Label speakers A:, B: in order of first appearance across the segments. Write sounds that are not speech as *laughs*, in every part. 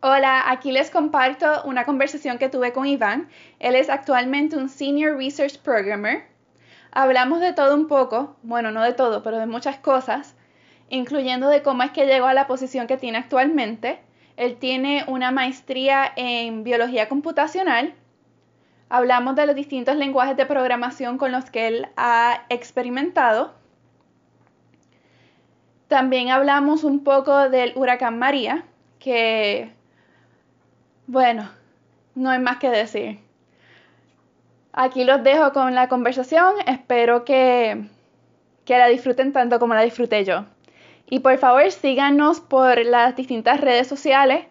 A: Hola, aquí les comparto una conversación que tuve con Iván. Él es actualmente un Senior Research Programmer. Hablamos de todo un poco, bueno, no de todo, pero de muchas cosas, incluyendo de cómo es que llegó a la posición que tiene actualmente. Él tiene una maestría en biología computacional. Hablamos de los distintos lenguajes de programación con los que él ha experimentado. También hablamos un poco del huracán María, que bueno, no hay más que decir. Aquí los dejo con la conversación. Espero que, que la disfruten tanto como la disfruté yo. Y por favor síganos por las distintas redes sociales,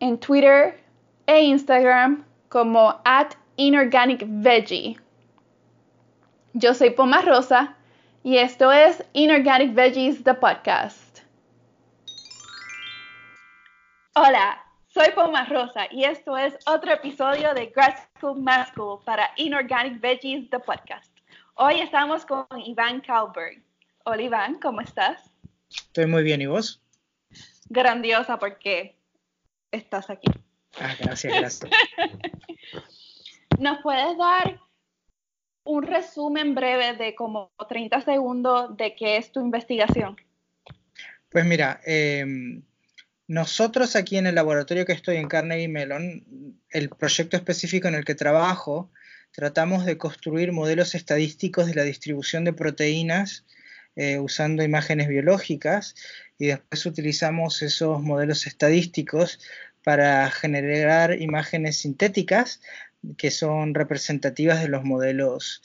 A: en Twitter e Instagram como at inorganicveggie. Yo soy Poma Rosa y esto es Inorganic Veggies, the podcast. Hola, soy Poma Rosa y esto es otro episodio de Grad School Math School para Inorganic Veggies, the podcast. Hoy estamos con Iván Kalberg. Hola Iván, ¿cómo estás?
B: Estoy muy bien, ¿y vos?
A: Grandiosa porque estás aquí.
B: Ah, gracias, gracias. *laughs*
A: ¿Nos puedes dar un resumen breve de como 30 segundos de qué es tu investigación?
B: Pues mira, eh, nosotros aquí en el laboratorio que estoy en Carnegie Mellon, el proyecto específico en el que trabajo, tratamos de construir modelos estadísticos de la distribución de proteínas eh, usando imágenes biológicas y después utilizamos esos modelos estadísticos para generar imágenes sintéticas que son representativas de los modelos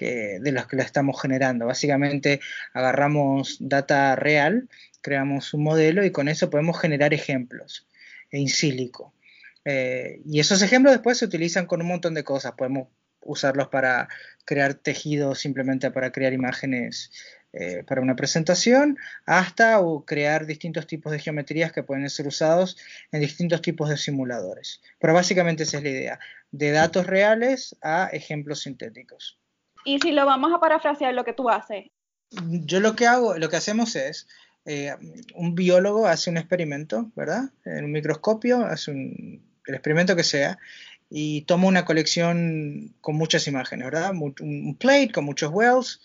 B: de los que la estamos generando. Básicamente agarramos data real creamos un modelo y con eso podemos generar ejemplos en sílico. Eh, y esos ejemplos después se utilizan con un montón de cosas. Podemos usarlos para crear tejidos, simplemente para crear imágenes eh, para una presentación, hasta o crear distintos tipos de geometrías que pueden ser usados en distintos tipos de simuladores. Pero básicamente esa es la idea, de datos reales a ejemplos sintéticos.
A: Y si lo vamos a parafrasear lo que tú haces.
B: Yo lo que hago, lo que hacemos es, eh, un biólogo hace un experimento, ¿verdad? En un microscopio, hace un, el experimento que sea, y toma una colección con muchas imágenes, ¿verdad? Un, plate con muchos wells,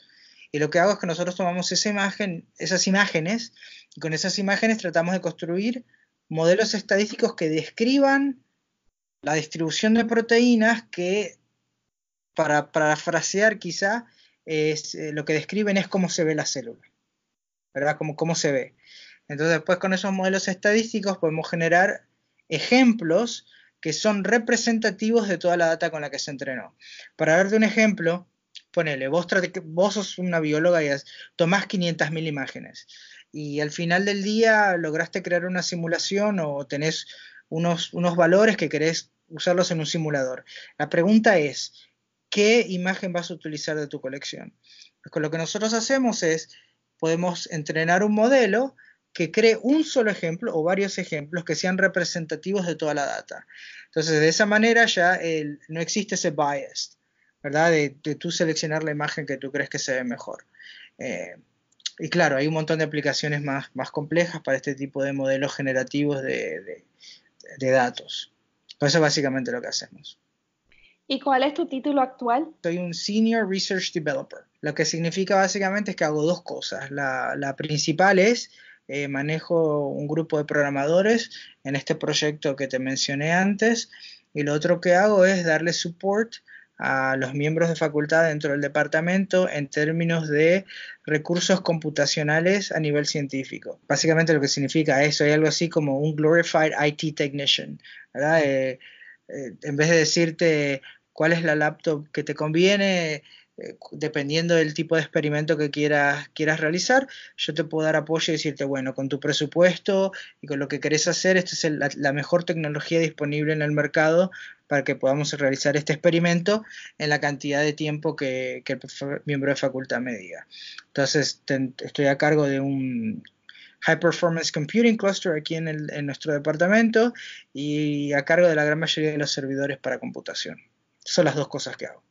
B: y lo que hago es que nosotros tomamos esa imagen, esas imágenes, y con esas imágenes tratamos de construir modelos estadísticos que describan la distribución de proteínas que, para parafrasear quizá, es, eh, lo que describen es cómo se ve la célula. ¿Verdad? Como cómo se ve. Entonces, después con esos modelos estadísticos podemos generar ejemplos que son representativos de toda la data con la que se entrenó. Para darte un ejemplo, ponele, vos, vos sos una bióloga y tomás 500.000 imágenes y al final del día lograste crear una simulación o tenés unos, unos valores que querés usarlos en un simulador. La pregunta es, ¿qué imagen vas a utilizar de tu colección? Pues con lo que nosotros hacemos es podemos entrenar un modelo que cree un solo ejemplo o varios ejemplos que sean representativos de toda la data. Entonces, de esa manera ya no existe ese bias, ¿verdad? De, tú seleccionar la imagen que tú crees que se ve mejor. Eh, y claro, hay un montón de aplicaciones más, más complejas para este tipo de modelos generativos de, de datos. Eso es básicamente lo que hacemos.
A: ¿Y cuál es tu título actual?
B: Soy un Senior Research Developer. Lo que significa básicamente es que hago dos cosas. La, principal es eh, manejo un grupo de programadores en este proyecto que te mencioné antes. Y lo otro que hago es darle support a los miembros de facultad dentro del departamento en términos de recursos computacionales a nivel científico. Básicamente lo que significa eso, hay algo así como un glorified IT technician, ¿verdad? Eh, eh, en vez de decirte cuál es la laptop que te conviene, eh, dependiendo del tipo de experimento que quieras, quieras realizar, yo te puedo dar apoyo y decirte, bueno, con tu presupuesto y con lo que querés hacer, esta es la, mejor tecnología disponible en el mercado para que podamos realizar este experimento en la cantidad de tiempo que, el miembro de facultad me diga. Entonces, estoy a cargo de un, High Performance Computing Cluster aquí en, en, nuestro departamento y a cargo de la gran mayoría de los servidores para computación. Son las dos cosas que hago.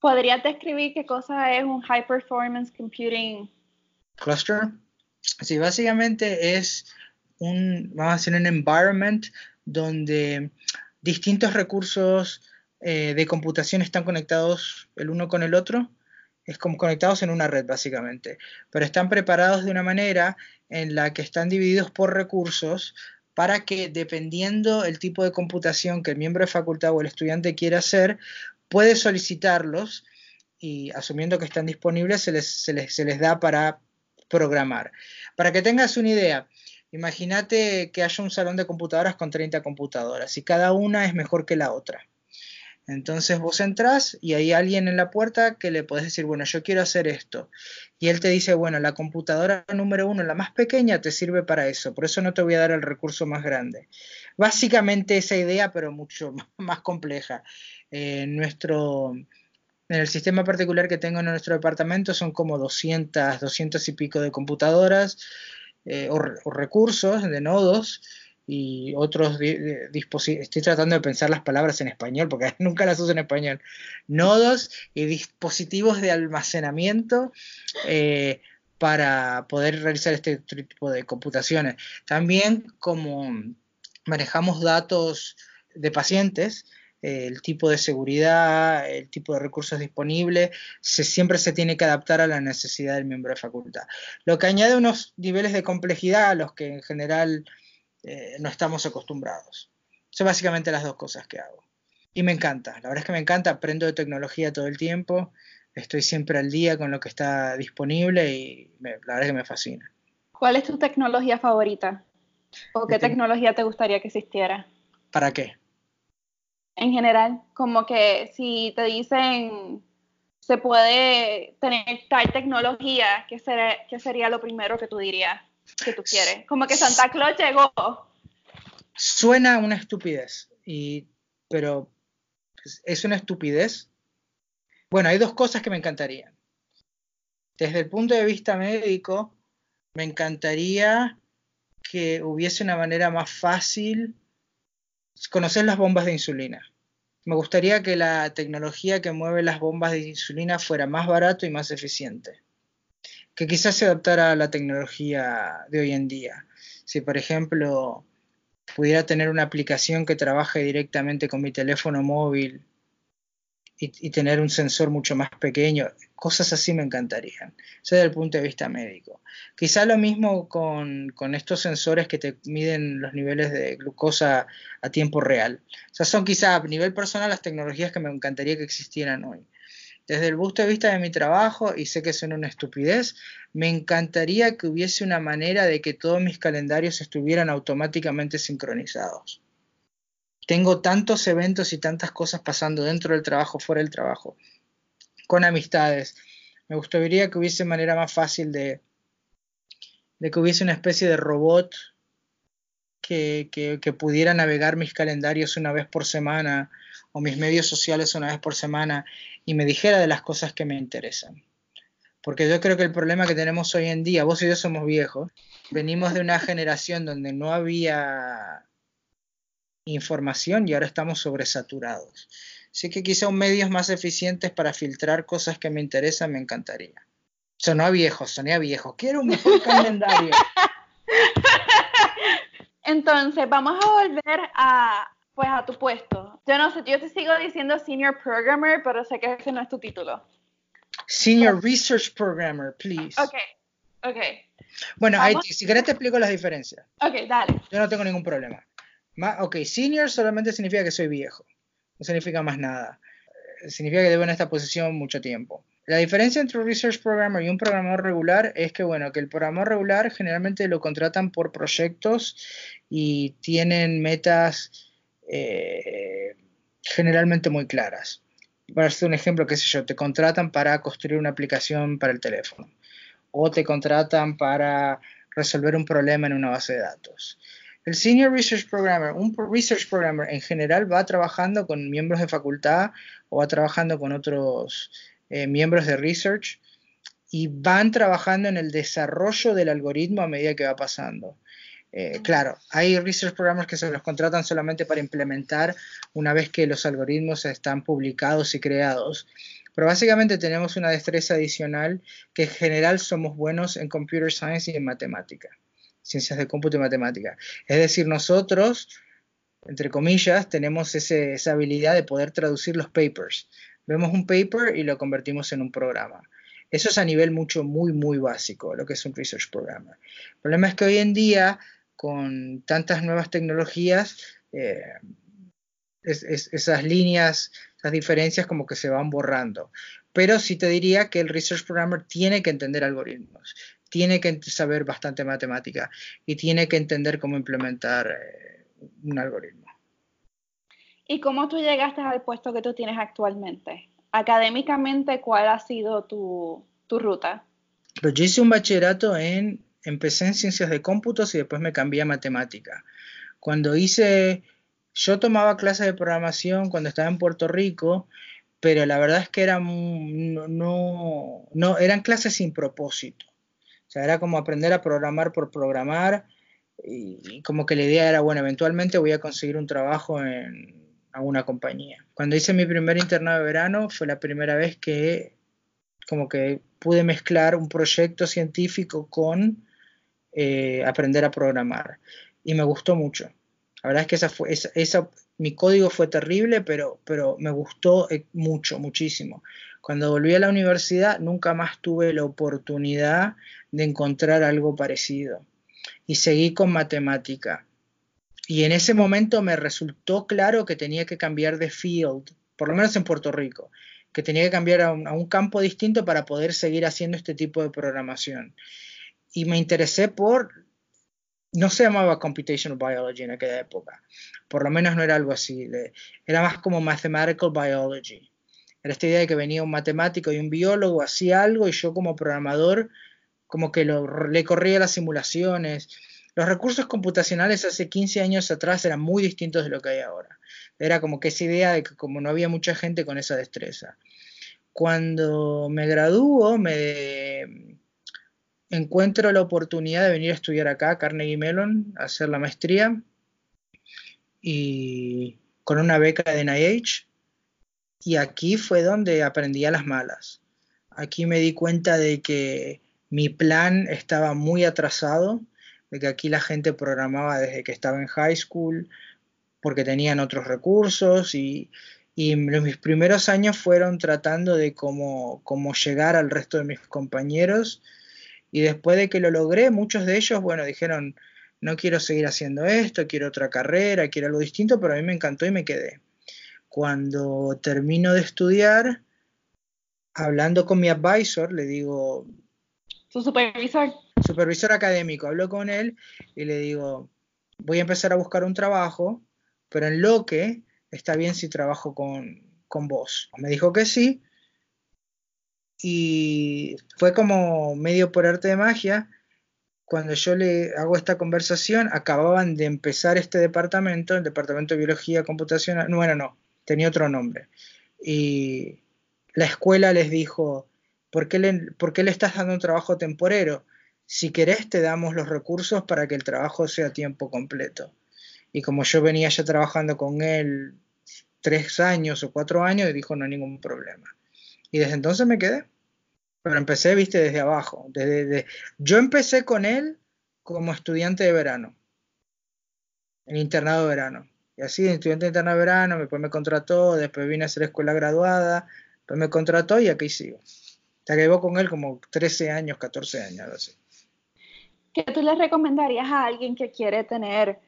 A: ¿Podrías describir qué cosa es un High Performance Computing
B: Cluster? Sí, básicamente es un, vamos a decir, un environment donde distintos recursos eh, de computación están conectados el uno con el otro, es como conectados en una red básicamente, pero están preparados de una manera en la que están divididos por recursos para que dependiendo el tipo de computación que el miembro de facultad o el estudiante quiere hacer, puede solicitarlos y asumiendo que están disponibles se les, se les, se les da para programar. Para que tengas una idea, imagínate que haya un salón de computadoras con 30 computadoras y cada una es mejor que la otra. Entonces vos entras y hay alguien en la puerta que le podés decir, bueno, yo quiero hacer esto. Y él te dice, bueno, la computadora número uno, la más pequeña, te sirve para eso. Por eso no te voy a dar el recurso más grande. Básicamente esa idea, pero mucho *laughs* más compleja. Eh, nuestro, en el sistema particular que tengo en nuestro departamento son como 200, 200 y pico de computadoras eh, o recursos de nodos y otros dispositivos, estoy tratando de pensar las palabras en español porque *laughs* nunca las uso en español, nodos y dispositivos de almacenamiento eh, para poder realizar este tipo de computaciones. También como manejamos datos de pacientes, eh, el tipo de seguridad, el tipo de recursos disponibles, se, siempre se tiene que adaptar a la necesidad del miembro de facultad. Lo que añade unos niveles de complejidad a los que en general eh, no estamos acostumbrados. Son básicamente las dos cosas que hago. Y me encanta, la verdad es que me encanta, aprendo de tecnología todo el tiempo, estoy siempre al día con lo que está disponible y la verdad es que me fascina.
A: ¿Cuál es tu tecnología favorita? ¿O qué tecnología te gustaría que existiera?
B: ¿Para qué?
A: En general, como que si te dicen se puede tener tal tecnología, ¿qué, qué sería lo primero que tú dirías? Que tú quieres. Como que Santa Claus llegó.
B: Suena una estupidez, y, pero es una estupidez. Bueno, hay dos cosas que me encantarían. Desde el punto de vista médico, me encantaría que hubiese una manera más fácil conocer las bombas de insulina. Me gustaría que la tecnología que mueve las bombas de insulina fuera más barato y más eficiente que quizás se adaptara a la tecnología de hoy en día. Si, por ejemplo, pudiera tener una aplicación que trabaje directamente con mi teléfono móvil y, tener un sensor mucho más pequeño, cosas así me encantarían, eso desde el punto de vista médico. Quizá lo mismo con, con, estos sensores que te miden los niveles de glucosa a tiempo real. O sea, son quizá a nivel personal las tecnologías que me encantaría que existieran hoy. Desde el punto de vista de mi trabajo, y sé que es una estupidez, me encantaría que hubiese una manera de que todos mis calendarios estuvieran automáticamente sincronizados. Tengo tantos eventos y tantas cosas pasando dentro del trabajo, fuera del trabajo, con amistades. Me gustaría que hubiese manera más fácil de, de que hubiese una especie de robot que, que, pudiera navegar mis calendarios una vez por semana o mis medios sociales una vez por semana y me dijera de las cosas que me interesan. Porque yo creo que el problema que tenemos hoy en día, vos y yo somos viejos, venimos de una generación donde no había información y ahora estamos sobresaturados. Así que quizá un medios más eficientes para filtrar cosas que me interesan me encantaría. Sonó a viejo, soné a viejo. Quiero un mejor calendario. *laughs*
A: Entonces, vamos a volver a, pues, a tu puesto. Yo no sé, yo te sigo diciendo Senior Programmer, pero sé que ese no es tu título.
B: Senior Research Programmer, please.
A: Ok, ok.
B: Bueno, si querés te explico las diferencias.
A: Ok, dale.
B: Yo no tengo ningún problema. ok, Senior solamente significa que soy viejo. No significa más nada. Eh, significa que debo en esta posición mucho tiempo. La diferencia entre un research programmer y un programador regular es que, bueno, que el programador regular generalmente lo contratan por proyectos y tienen metas eh, generalmente muy claras. Para hacer un ejemplo, qué sé yo, te contratan para construir una aplicación para el teléfono o te contratan para resolver un problema en una base de datos. El Senior Research Programmer, un Research Programmer en general va trabajando con miembros de facultad o va trabajando con otros eh, miembros de Research y van trabajando en el desarrollo del algoritmo a medida que va pasando. Eh, claro, hay research programmers que se los contratan solamente para implementar una vez que los algoritmos están publicados y creados. Pero básicamente tenemos una destreza adicional que en general somos buenos en computer science y en matemática. ciencias de cómputo y matemática. Es decir, nosotros, entre comillas, tenemos esa habilidad de poder traducir los papers. Vemos un paper y lo convertimos en un programa. Eso es a nivel mucho, muy, muy básico, lo que es un research programmer. El problema es que hoy en día, con tantas nuevas tecnologías, eh, esas líneas, esas diferencias como que se van borrando. Pero sí te diría que el research programmer tiene que entender algoritmos, tiene que saber bastante matemática y tiene que entender cómo implementar eh, un algoritmo.
A: ¿Y cómo tú llegaste al puesto que tú tienes actualmente? Académicamente, ¿cuál ha sido tu, ruta?
B: Pues yo hice un bachillerato en, empecé en ciencias de cómputos y después me cambié a matemática. Cuando hice, yo tomaba clases de programación cuando estaba en Puerto Rico, pero la verdad es que eran, no, no, eran clases sin propósito. O sea, era como aprender a programar por programar y, como que la idea era, bueno, eventualmente voy a conseguir un trabajo en alguna compañía. Cuando hice mi primer internado de verano fue la primera vez que como que pude mezclar un proyecto científico con eh, aprender a programar y me gustó mucho. La verdad es que esa fue, esa, mi código fue terrible, pero, pero me gustó eh, mucho, muchísimo. Cuando volví a la universidad nunca más tuve la oportunidad de encontrar algo parecido. Y seguí con matemática. Y en ese momento me resultó claro que tenía que cambiar de field, por lo menos en Puerto Rico, que tenía que cambiar a un, campo distinto para poder seguir haciendo este tipo de programación. Y me interesé por no se llamaba computational biology en aquella época, por lo menos no era algo así, era más como mathematical biology. Era esta idea de que venía un matemático y un biólogo, hacía algo y yo como programador como que le corría las simulaciones. Los recursos computacionales hace 15 años atrás eran muy distintos de lo que hay ahora. Era como que esa idea de que como no había mucha gente con esa destreza. Cuando me graduó, me encuentro la oportunidad de venir a estudiar acá, Carnegie Mellon, a hacer la maestría y con una beca de NIH y aquí fue donde aprendí a las malas. Aquí me di cuenta de que mi plan estaba muy atrasado, de que aquí la gente programaba desde que estaba en high school, porque tenían otros recursos y, mis primeros años fueron tratando de cómo, cómo llegar al resto de mis compañeros y después de que lo logré, muchos de ellos, bueno, dijeron, no quiero seguir haciendo esto, quiero otra carrera, quiero algo distinto, pero a mí me encantó y me quedé cuando termino de estudiar, hablando con mi advisor, le digo...
A: ¿Su supervisor?
B: Supervisor académico, hablo con él y le digo, voy a empezar a buscar un trabajo, pero en lo que está bien si trabajo con, con vos. Me dijo que sí y fue como medio por arte de magia. Cuando yo le hago esta conversación, acababan de empezar este departamento, el departamento de biología computacional. No, bueno, no, tenía otro nombre. Y la escuela les dijo, ¿por qué le, ¿por qué le estás dando un trabajo temporero? Si querés te damos los recursos para que el trabajo sea a tiempo completo. Y como yo venía ya trabajando con él tres años o cuatro años, dijo no hay ningún problema. Y desde entonces me quedé. Pero empecé, viste, desde abajo. Desde, Yo empecé con él como estudiante de verano, en internado de verano. Y así, estudiante de interno de verano, después me contrató, después vine a hacer escuela graduada, después me contrató y aquí sigo. Te llevo con él como 13 años, 14 años, así.
A: ¿Qué tú le recomendarías a alguien que quiere tener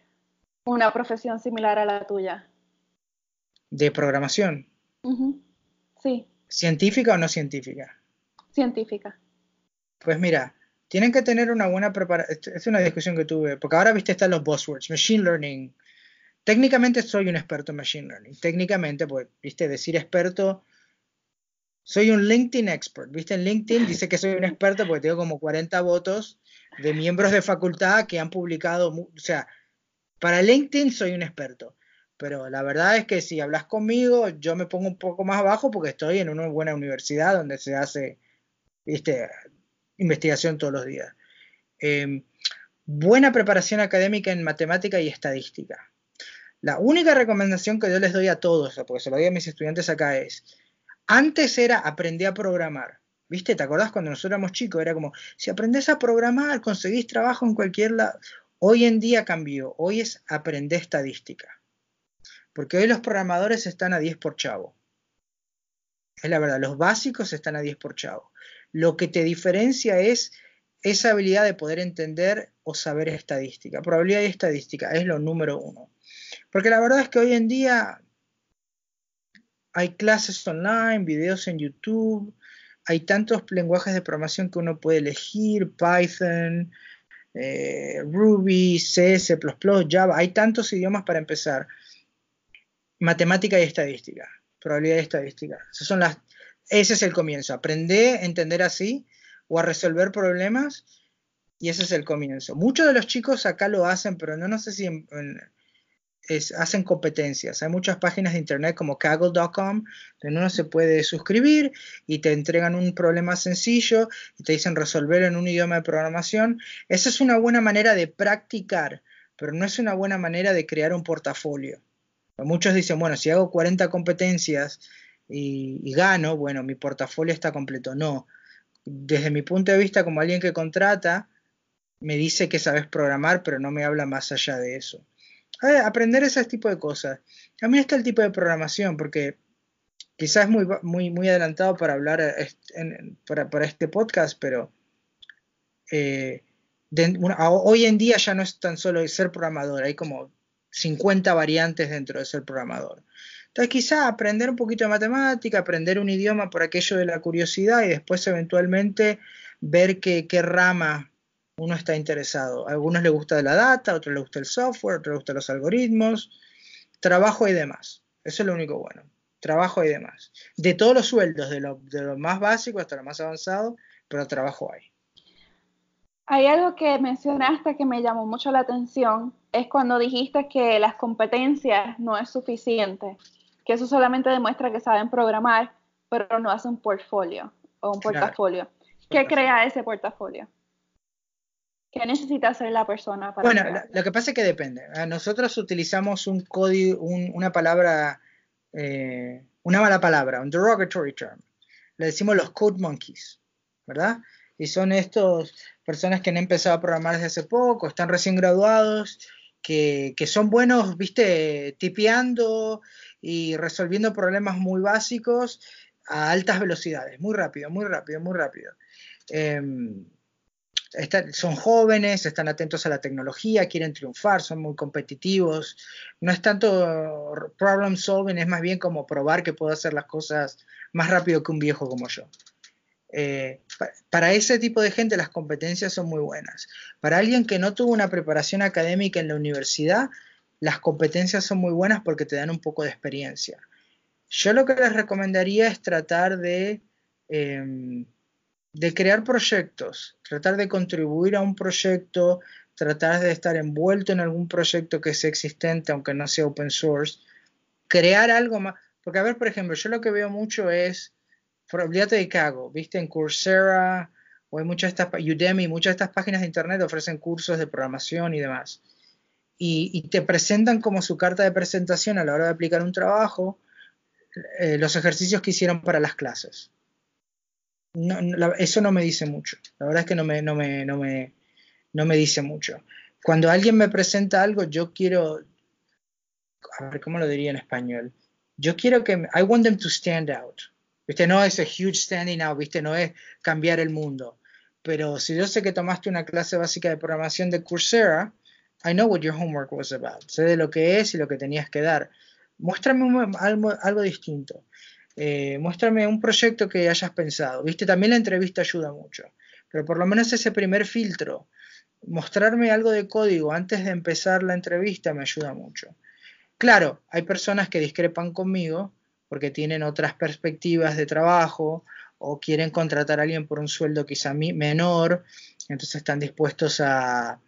A: una profesión similar a la tuya?
B: ¿De programación?
A: Sí.
B: ¿Científica o no científica?
A: Científica.
B: Pues mira, tienen que tener una buena preparación. Es una discusión que tuve, porque ahora, viste, están los buzzwords, machine learning, Técnicamente soy un experto en Machine Learning. Técnicamente, pues, viste, decir experto, soy un LinkedIn expert. Viste, en LinkedIn dice que soy un experto porque tengo como 40 votos de miembros de facultad que han publicado, o sea, para LinkedIn soy un experto. Pero la verdad es que si hablas conmigo, yo me pongo un poco más abajo porque estoy en una buena universidad donde se hace, investigación todos los días. Em, buena preparación académica en matemática y estadística. La única recomendación que yo les doy a todos, porque se lo doy a mis estudiantes acá, es, antes era aprender a programar. ¿Viste? ¿Te acordás cuando nosotros éramos chicos? Era como, si aprendes a programar, conseguís trabajo en cualquier lado. Hoy en día cambió. Hoy es aprender estadística. Porque hoy los programadores están a 10 por chavo. Es la verdad, los básicos están a 10 por chavo. Lo que te diferencia es esa habilidad de poder entender o saber estadística. Probabilidad y estadística es lo número uno. Porque la verdad es que hoy en día hay clases online, videos en YouTube, hay tantos lenguajes de programación que uno puede elegir, Python, eh, Ruby, C, C++, Java, hay tantos idiomas para empezar. Matemática y estadística, probabilidad y estadística. son las, ese es el comienzo. Aprender, entender así o a resolver problemas y ese es el comienzo. Muchos de los chicos acá lo hacen, pero no, no sé si en hacen competencias. Hay muchas páginas de internet como Kaggle.com donde uno se puede suscribir y te entregan un problema sencillo y te dicen resolver en un idioma de programación. Esa es una buena manera de practicar, pero no es una buena manera de crear un portafolio. Muchos dicen, bueno, si hago 40 competencias y, gano, bueno, mi portafolio está completo. No. Desde mi punto de vista, como alguien que contrata, me dice que sabes programar, pero no me habla más allá de eso aprender ese tipo de cosas. También está el tipo de programación, porque quizás es muy, muy, muy adelantado para hablar para, este podcast, pero eh, hoy en día ya no es tan solo ser programador, hay como 50 variantes dentro de ser programador. Entonces quizás aprender un poquito de matemática, aprender un idioma por aquello de la curiosidad y después eventualmente ver qué, rama uno está interesado. A algunos les gusta la data, a otros les gusta el software, a otros les gustan los algoritmos, trabajo y demás. Eso es lo único bueno. Trabajo y demás. De todos los sueldos, de lo, más básico hasta lo más avanzado, pero trabajo hay.
A: Hay algo que mencionaste que me llamó mucho la atención, es cuando dijiste que las competencias no es suficiente, que eso solamente demuestra que saben programar, pero no hacen un portfolio o un portafolio. ¿Qué crea ese portafolio? ¿Qué necesita hacer la persona
B: para Bueno, lo, que pasa es que depende. Nosotros utilizamos un código, una palabra, eh, una mala palabra, un derogatory term. Le decimos los code monkeys, ¿verdad? Y son estos personas que han empezado a programar desde hace poco, están recién graduados, que, que son buenos, viste, tipeando y resolviendo problemas muy básicos a altas velocidades, muy rápido, muy rápido, muy rápido. Eh, son jóvenes, están atentos a la tecnología, quieren triunfar, son muy competitivos. No es tanto problem solving, es más bien como probar que puedo hacer las cosas más rápido que un viejo como yo. Eh, para ese tipo de gente las competencias son muy buenas. Para alguien que no tuvo una preparación académica en la universidad, las competencias son muy buenas porque te dan un poco de experiencia. Yo lo que les recomendaría es tratar de... Em, de crear proyectos, tratar de contribuir a un proyecto, tratar de estar envuelto en algún proyecto que sea existente, aunque no sea open source, crear algo más. Porque, a ver, por ejemplo, yo lo que veo mucho es, olvídate de Cago, viste, en Coursera o en muchas estas, Udemy, muchas de estas páginas de internet ofrecen cursos de programación y demás. Y, te presentan como su carta de presentación a la hora de aplicar un trabajo eh, los ejercicios que hicieron para las clases eso no me dice mucho. La verdad es que no me, no, me, no, me, no me dice mucho. Cuando alguien me presenta algo, yo quiero, a ver, ¿cómo lo diría en español? Yo quiero que, I want them to stand out. ¿Viste? No es a huge standing out, ¿viste? No es cambiar el mundo. Pero si yo sé que tomaste una clase básica de programación de Coursera, I know what your homework was about. Sé de lo que es y lo que tenías que dar. Muéstrame algo, distinto. Eh, muéstrame un proyecto que hayas pensado. Viste, también la entrevista ayuda mucho, pero por lo menos ese primer filtro, mostrarme algo de código antes de empezar la entrevista me ayuda mucho. Claro, hay personas que discrepan conmigo porque tienen otras perspectivas de trabajo o quieren contratar a alguien por un sueldo quizá menor, entonces están dispuestos a,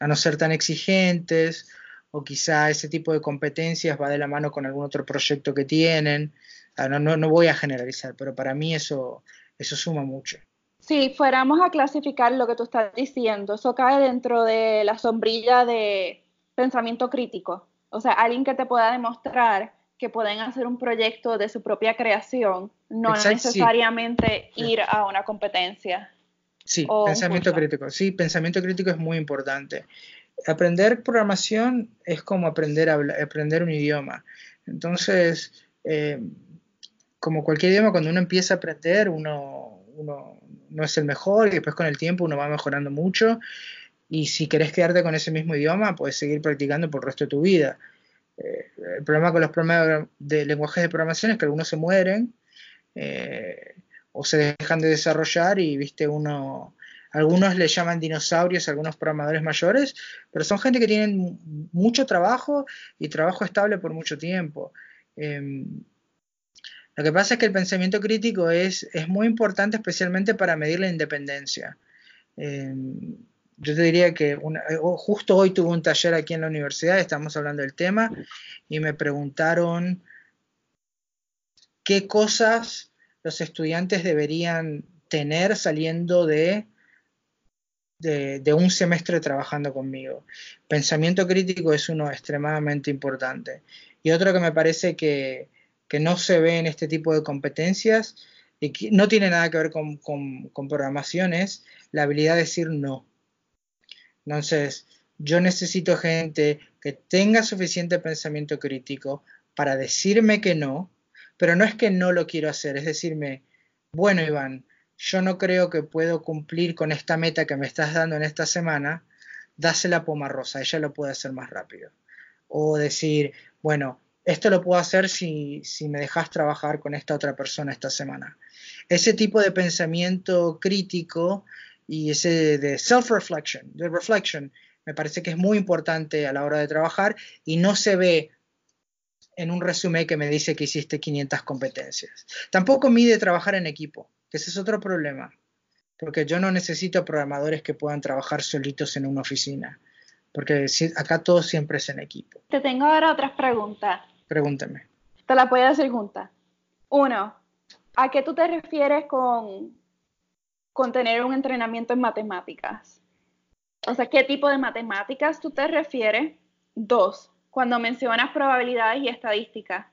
B: a no ser tan exigentes o quizá ese tipo de competencias va de la mano con algún otro proyecto que tienen. Ah, no, no, no voy a generalizar, pero para mí eso, eso suma mucho.
A: Si fuéramos a clasificar lo que tú estás diciendo, eso cae dentro de la sombrilla de pensamiento crítico. O sea, alguien que te pueda demostrar que pueden hacer un proyecto de su propia creación, no necesariamente ir a una competencia.
B: Sí, pensamiento crítico. Sí, pensamiento crítico es muy importante. Aprender programación es como aprender, a aprender un idioma. Entonces, eh, como cualquier idioma, cuando uno empieza a aprender, uno, uno no es el mejor y después con el tiempo uno va mejorando mucho. Y si querés quedarte con ese mismo idioma, puedes seguir practicando por el resto de tu vida. Eh, el problema con los programas de lenguajes de programación es que algunos se mueren eh, o se dejan de desarrollar y, viste, uno... Algunos le llaman dinosaurios, algunos programadores mayores, pero son gente que tienen mucho trabajo y trabajo estable por mucho tiempo. Em, lo que pasa es que el pensamiento crítico es, es muy importante especialmente para medir la independencia. Yo te diría que eh, justo hoy tuve un taller aquí en la universidad, estamos hablando del tema, y me preguntaron qué cosas los estudiantes deberían tener saliendo de, de, un semestre trabajando conmigo. Pensamiento crítico es uno extremadamente importante. Y otro que me parece que, no se ve en este tipo de competencias y que no tiene nada que ver con, con, con programación es la habilidad de decir no. Entonces, yo necesito gente que tenga suficiente pensamiento crítico para decirme que no, pero no es que no lo quiero hacer, es decirme, bueno Iván, yo no creo que puedo cumplir con esta meta que me estás dando en esta semana, dásela a Poma Rosa, ella lo puede hacer más rápido. O decir, bueno, esto lo puedo hacer si, si me dejas trabajar con esta otra persona esta semana. Ese tipo de pensamiento crítico y ese de self-reflection, de reflection, me parece que es muy importante a la hora de trabajar y no se ve en un resumen que me dice que hiciste 500 competencias. Tampoco mide trabajar en equipo, que ese es otro problema, porque yo no necesito programadores que puedan trabajar solitos en una oficina, porque acá todo siempre es en equipo.
A: Te tengo ahora otras preguntas.
B: Pregúntame.
A: Te la voy a hacer juntas. Uno, ¿a qué tú te refieres con con tener un entrenamiento en matemáticas. O sea, ¿qué tipo de matemáticas tú te refieres? Dos, cuando mencionas probabilidades y estadísticas,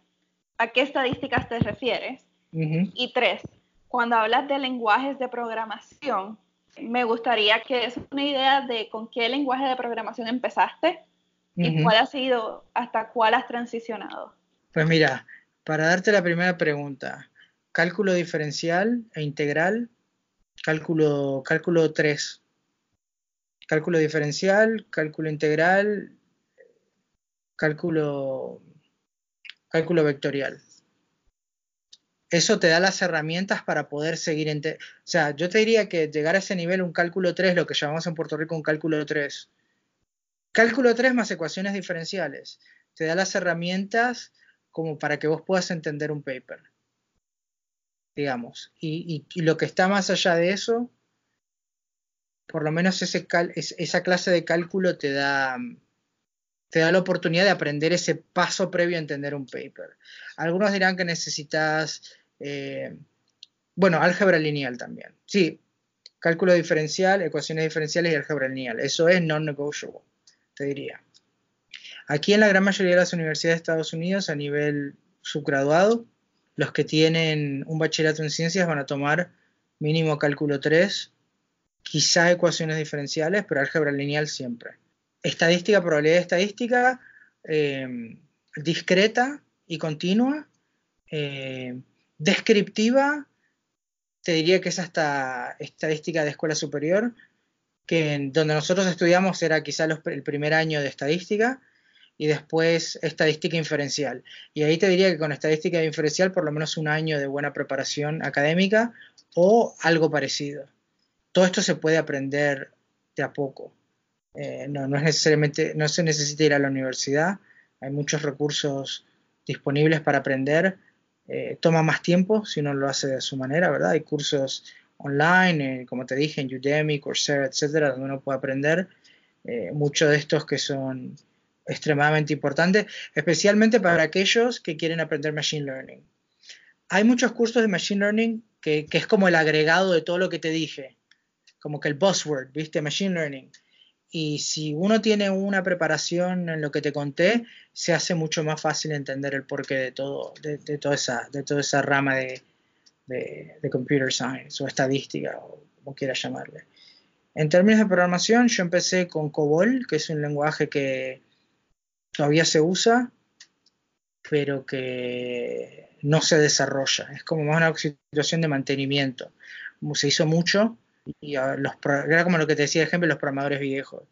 A: ¿a qué estadísticas te refieres? Y tres, cuando hablas de lenguajes de programación, me gustaría que es una idea de con qué lenguaje de programación empezaste y cuál ha sido, hasta cuál has transicionado.
B: Pues mira, para darte la primera pregunta, cálculo diferencial e integral Cálculo, cálculo 3. Cálculo diferencial, cálculo integral, cálculo, cálculo vectorial. Eso te da las herramientas para poder seguir. O sea, yo te diría que llegar a ese nivel, un cálculo 3, lo que llamamos en Puerto Rico un cálculo 3. Cálculo 3 más ecuaciones diferenciales. Te da las herramientas como para que vos puedas entender un paper digamos. Y, lo que está más allá de eso, por lo menos esa clase de cálculo te da, te da la oportunidad de aprender ese paso previo a entender un paper. Algunos dirán que necesitas, eh, bueno, álgebra lineal también. Sí, cálculo diferencial, ecuaciones diferenciales y álgebra lineal. Eso es non-negotiable, te diría. Aquí en la gran mayoría de las universidades de Estados Unidos, a nivel subgraduado, los que tienen un bachillerato en ciencias van a tomar mínimo cálculo 3, quizá ecuaciones diferenciales, pero álgebra lineal siempre. Estadística, probabilidad estadística, eh, discreta y continua, eh, descriptiva, te diría que es hasta estadística de escuela superior, que donde nosotros estudiamos era quizá el primer año de estadística, y después estadística inferencial. Y ahí te diría que con estadística inferencial por lo menos un año de buena preparación académica o algo parecido. Todo esto se puede aprender de a poco. Eh, no, no, es necesariamente, no se necesita ir a la universidad, hay muchos recursos disponibles para aprender. Eh, toma más tiempo si uno lo hace de su manera, ¿verdad? Hay cursos online, eh, como te dije, en Udemy, Coursera, etcétera, donde uno puede aprender. muchos de estos que son extremadamente importante, especialmente para aquellos que quieren aprender Machine Learning. Hay muchos cursos de Machine Learning que, es como el agregado de todo lo que te dije, como que el buzzword, ¿viste? Machine Learning. y si uno tiene una preparación en lo que te conté, se hace mucho más fácil entender el porqué de todo, de, toda, esa, de toda esa rama de, de, computer science o estadística o como quieras llamarle. En términos de programación, yo empecé con COBOL, que es un lenguaje que todavía se usa, pero que no se desarrolla. Es como más una situación de mantenimiento. Se hizo mucho, y los, era como lo que te decía, ejemplo, los programadores viejos.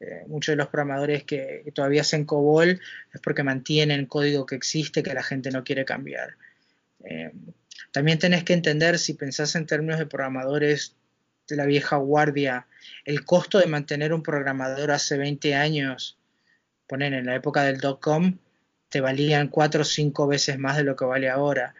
B: Eh, muchos de los programadores que, todavía hacen COBOL es porque mantienen código que existe que la gente no quiere cambiar. Eh, también tenés que entender, si pensás en términos de programadores de la vieja guardia, el costo de mantener un programador hace 20 años, ponen en la época del dot-com, te valían 4 o 5 veces más de lo que vale ahora.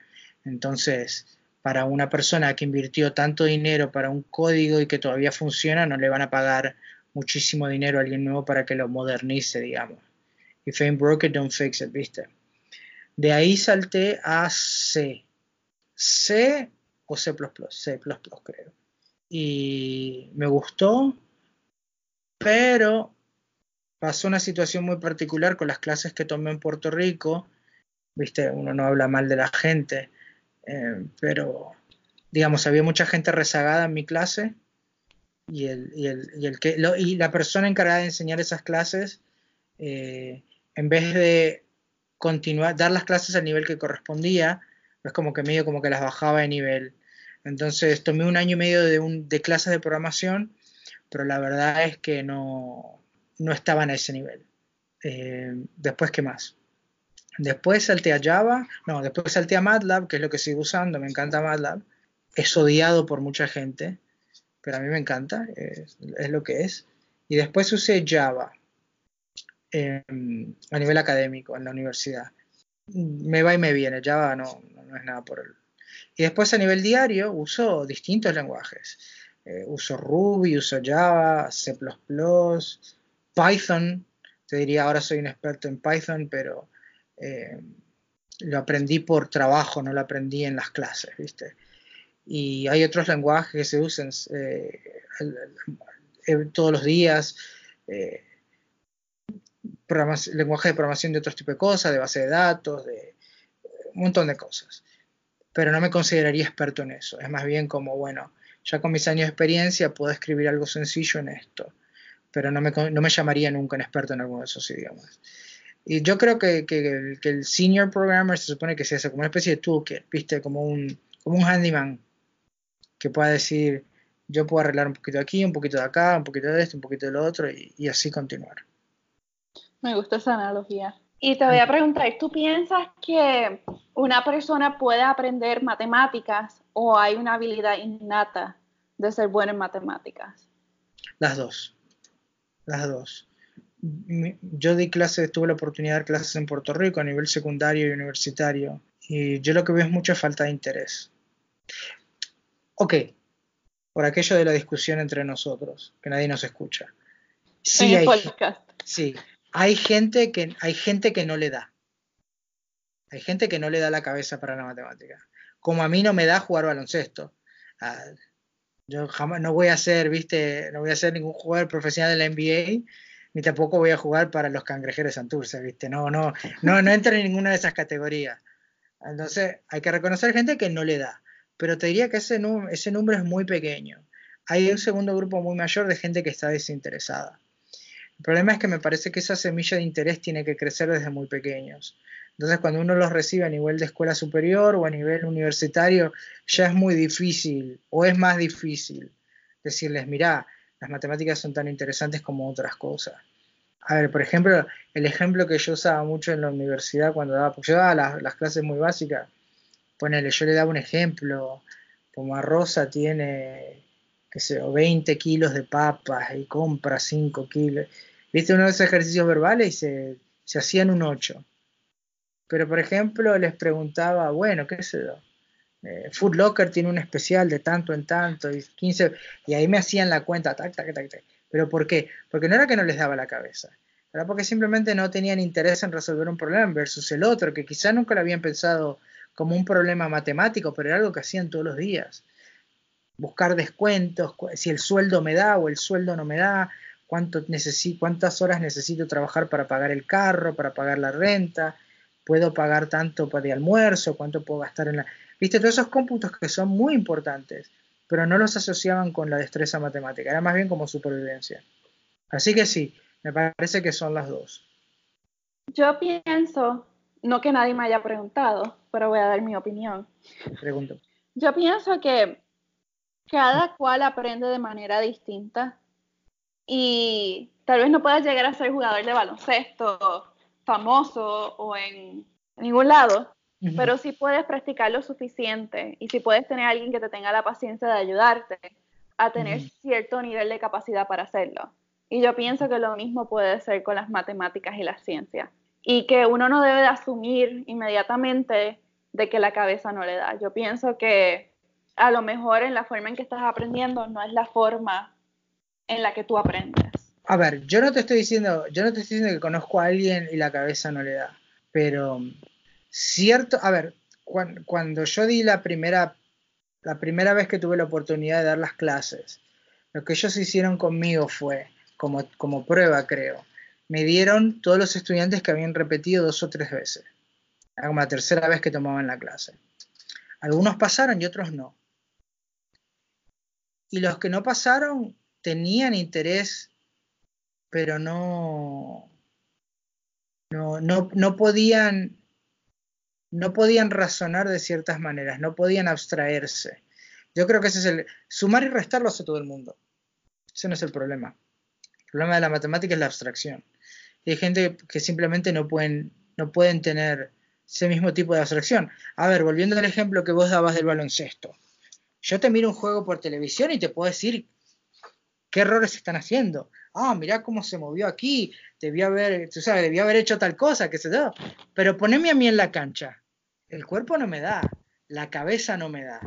B: Entonces, para una persona que invirtió tanto dinero para un código y que todavía funciona, no le van a pagar muchísimo dinero a alguien nuevo para que lo modernice, digamos. If ain't broke it, don't fix it, ¿viste? De ahí salté a C. C o C++, C++ creo. Y me gustó, pero pasó una situación muy particular con las clases que tomé en Puerto Rico. Viste, uno no habla mal de la gente, eh, pero, digamos, había mucha gente rezagada en mi clase y, el, y, el, y, el que, y la persona encargada de enseñar esas clases, eh, en vez de continuar, dar las clases al nivel que correspondía, es como que medio como que las bajaba de nivel. Entonces tomé un año y medio de, un, de clases de programación, pero la verdad es que no, no estaban a ese nivel. Eh, después, ¿qué más? Después salté a Java, no, después salté a MATLAB, que es lo que sigo usando, me encanta MATLAB. Es odiado por mucha gente, pero a mí me encanta, es, lo que es. Y después usé Java em, a nivel académico en la universidad. Me va y me viene, Java no, no es nada por él. Y después a nivel diario uso distintos lenguajes. Eh, uso Ruby, uso Java, C++, Python. Te diría ahora soy un experto en Python, pero eh, lo aprendí por trabajo, no lo aprendí en las clases, ¿viste? Y hay otros lenguajes que se usan eh, todos los días, eh, lenguaje de programación de otro tipo de cosas, de base de datos, de un montón de cosas. Pero no me consideraría experto en eso, es más bien como, bueno, ya con mis años de experiencia puedo escribir algo sencillo en esto, pero no me, no me llamaría nunca un experto en alguno de esos idiomas. Y yo creo que, que, el senior programmer se supone que se hace como una especie de toolkit, ¿viste? Como un, como un handyman que pueda decir, yo puedo arreglar un poquito aquí, un poquito de acá, un poquito de esto, un poquito de lo otro y, y así continuar.
A: Me gusta esa analogía. Y te voy a preguntar, ¿tú piensas que una persona puede aprender matemáticas o hay una habilidad innata de ser buena en matemáticas?
B: Las dos. Las dos yo di clases, tuve la oportunidad de dar clases en Puerto Rico a nivel secundario y universitario, y yo lo que veo es mucha falta de interés. Ok, por aquello de la discusión entre nosotros, que nadie nos escucha. Sí, hay, sí, hay gente que hay gente que no le da. Hay gente que no le da la cabeza para la matemática. Como a mí no me da jugar baloncesto. Ah, yo jamás no voy a ser, viste, no voy a ser ningún jugador profesional de la NBA ni tampoco voy a jugar para los cangrejeros Santurce, ¿viste? No, no, no, no entra en ninguna de esas categorías. Entonces, hay que reconocer gente que no le da. Pero te diría que ese, ese número es muy pequeño. Hay un segundo grupo muy mayor de gente que está desinteresada. El problema es que me parece que esa semilla de interés tiene que crecer desde muy pequeños. Entonces, cuando uno los recibe a nivel de escuela superior o a nivel universitario, ya es muy difícil o es más difícil decirles, mira, las matemáticas son tan interesantes como otras cosas. A ver, por ejemplo, el ejemplo que yo usaba mucho en la universidad cuando daba, porque yo daba las, clases muy básicas, ponele, yo le daba un ejemplo, como a Rosa tiene, qué sé 20 kilos de papas y compra 5 kilos. Viste uno de esos ejercicios verbales y se, se hacían un 8. Pero, por ejemplo, les preguntaba, bueno, qué sé yo, eh, Food Locker tiene un especial de tanto en tanto y 15 y ahí me hacían la cuenta tac tac tac tac pero ¿por qué? porque no era que no les daba la cabeza era porque simplemente no tenían interés en resolver un problema versus el otro que quizá nunca lo habían pensado como un problema matemático pero era algo que hacían todos los días buscar descuentos si el sueldo me da o el sueldo no me da cuánto cuántas horas necesito trabajar para pagar el carro, para pagar la renta, puedo pagar tanto para el almuerzo, cuánto puedo gastar en la... Viste, todos esos cómputos que son muy importantes, pero no los asociaban con la destreza matemática, era más bien como supervivencia. Así que sí, me parece que son las dos.
A: Yo pienso, no que nadie me haya preguntado, pero voy a dar mi opinión.
B: Pregunto.
A: Yo pienso que cada cual aprende de manera distinta y tal vez no puedas llegar a ser jugador de baloncesto famoso o en ningún lado, pero sí puedes practicar lo suficiente y si puedes tener a alguien que te tenga la paciencia de ayudarte a tener cierto nivel de capacidad para hacerlo. Y yo pienso que lo mismo puede ser con las matemáticas y la ciencia. Y que uno no debe de asumir inmediatamente de que la cabeza no le da. Yo pienso que a lo mejor en la forma en que estás aprendiendo no es la forma en la que tú aprendes.
B: A ver, yo no te estoy diciendo, yo no te estoy diciendo que conozco a alguien y la cabeza no le da, pero cierto, a ver, cuando, yo di la primera, la primera vez que tuve la oportunidad de dar las clases, lo que ellos hicieron conmigo fue, como, como prueba creo, me dieron todos los estudiantes que habían repetido dos o tres veces. Como la tercera vez que tomaban la clase. Algunos pasaron y otros no. Y los que no pasaron tenían interés pero no, no, no, podían, no podían razonar de ciertas maneras, no podían abstraerse. Yo creo que ese es el... Sumar y restar lo hace todo el mundo. Ese no es el problema. El problema de la matemática es la abstracción. Y hay gente que simplemente no pueden, no pueden tener ese mismo tipo de abstracción. A ver, volviendo al ejemplo que vos dabas del baloncesto. Yo te miro un juego por televisión y te puedo decir qué errores están haciendo ah, mirá cómo se movió aquí, debió haber, tú sabes, debió haber hecho tal cosa, qué sé yo. Pero poneme a mí en la cancha. El cuerpo no me da, la cabeza no me da.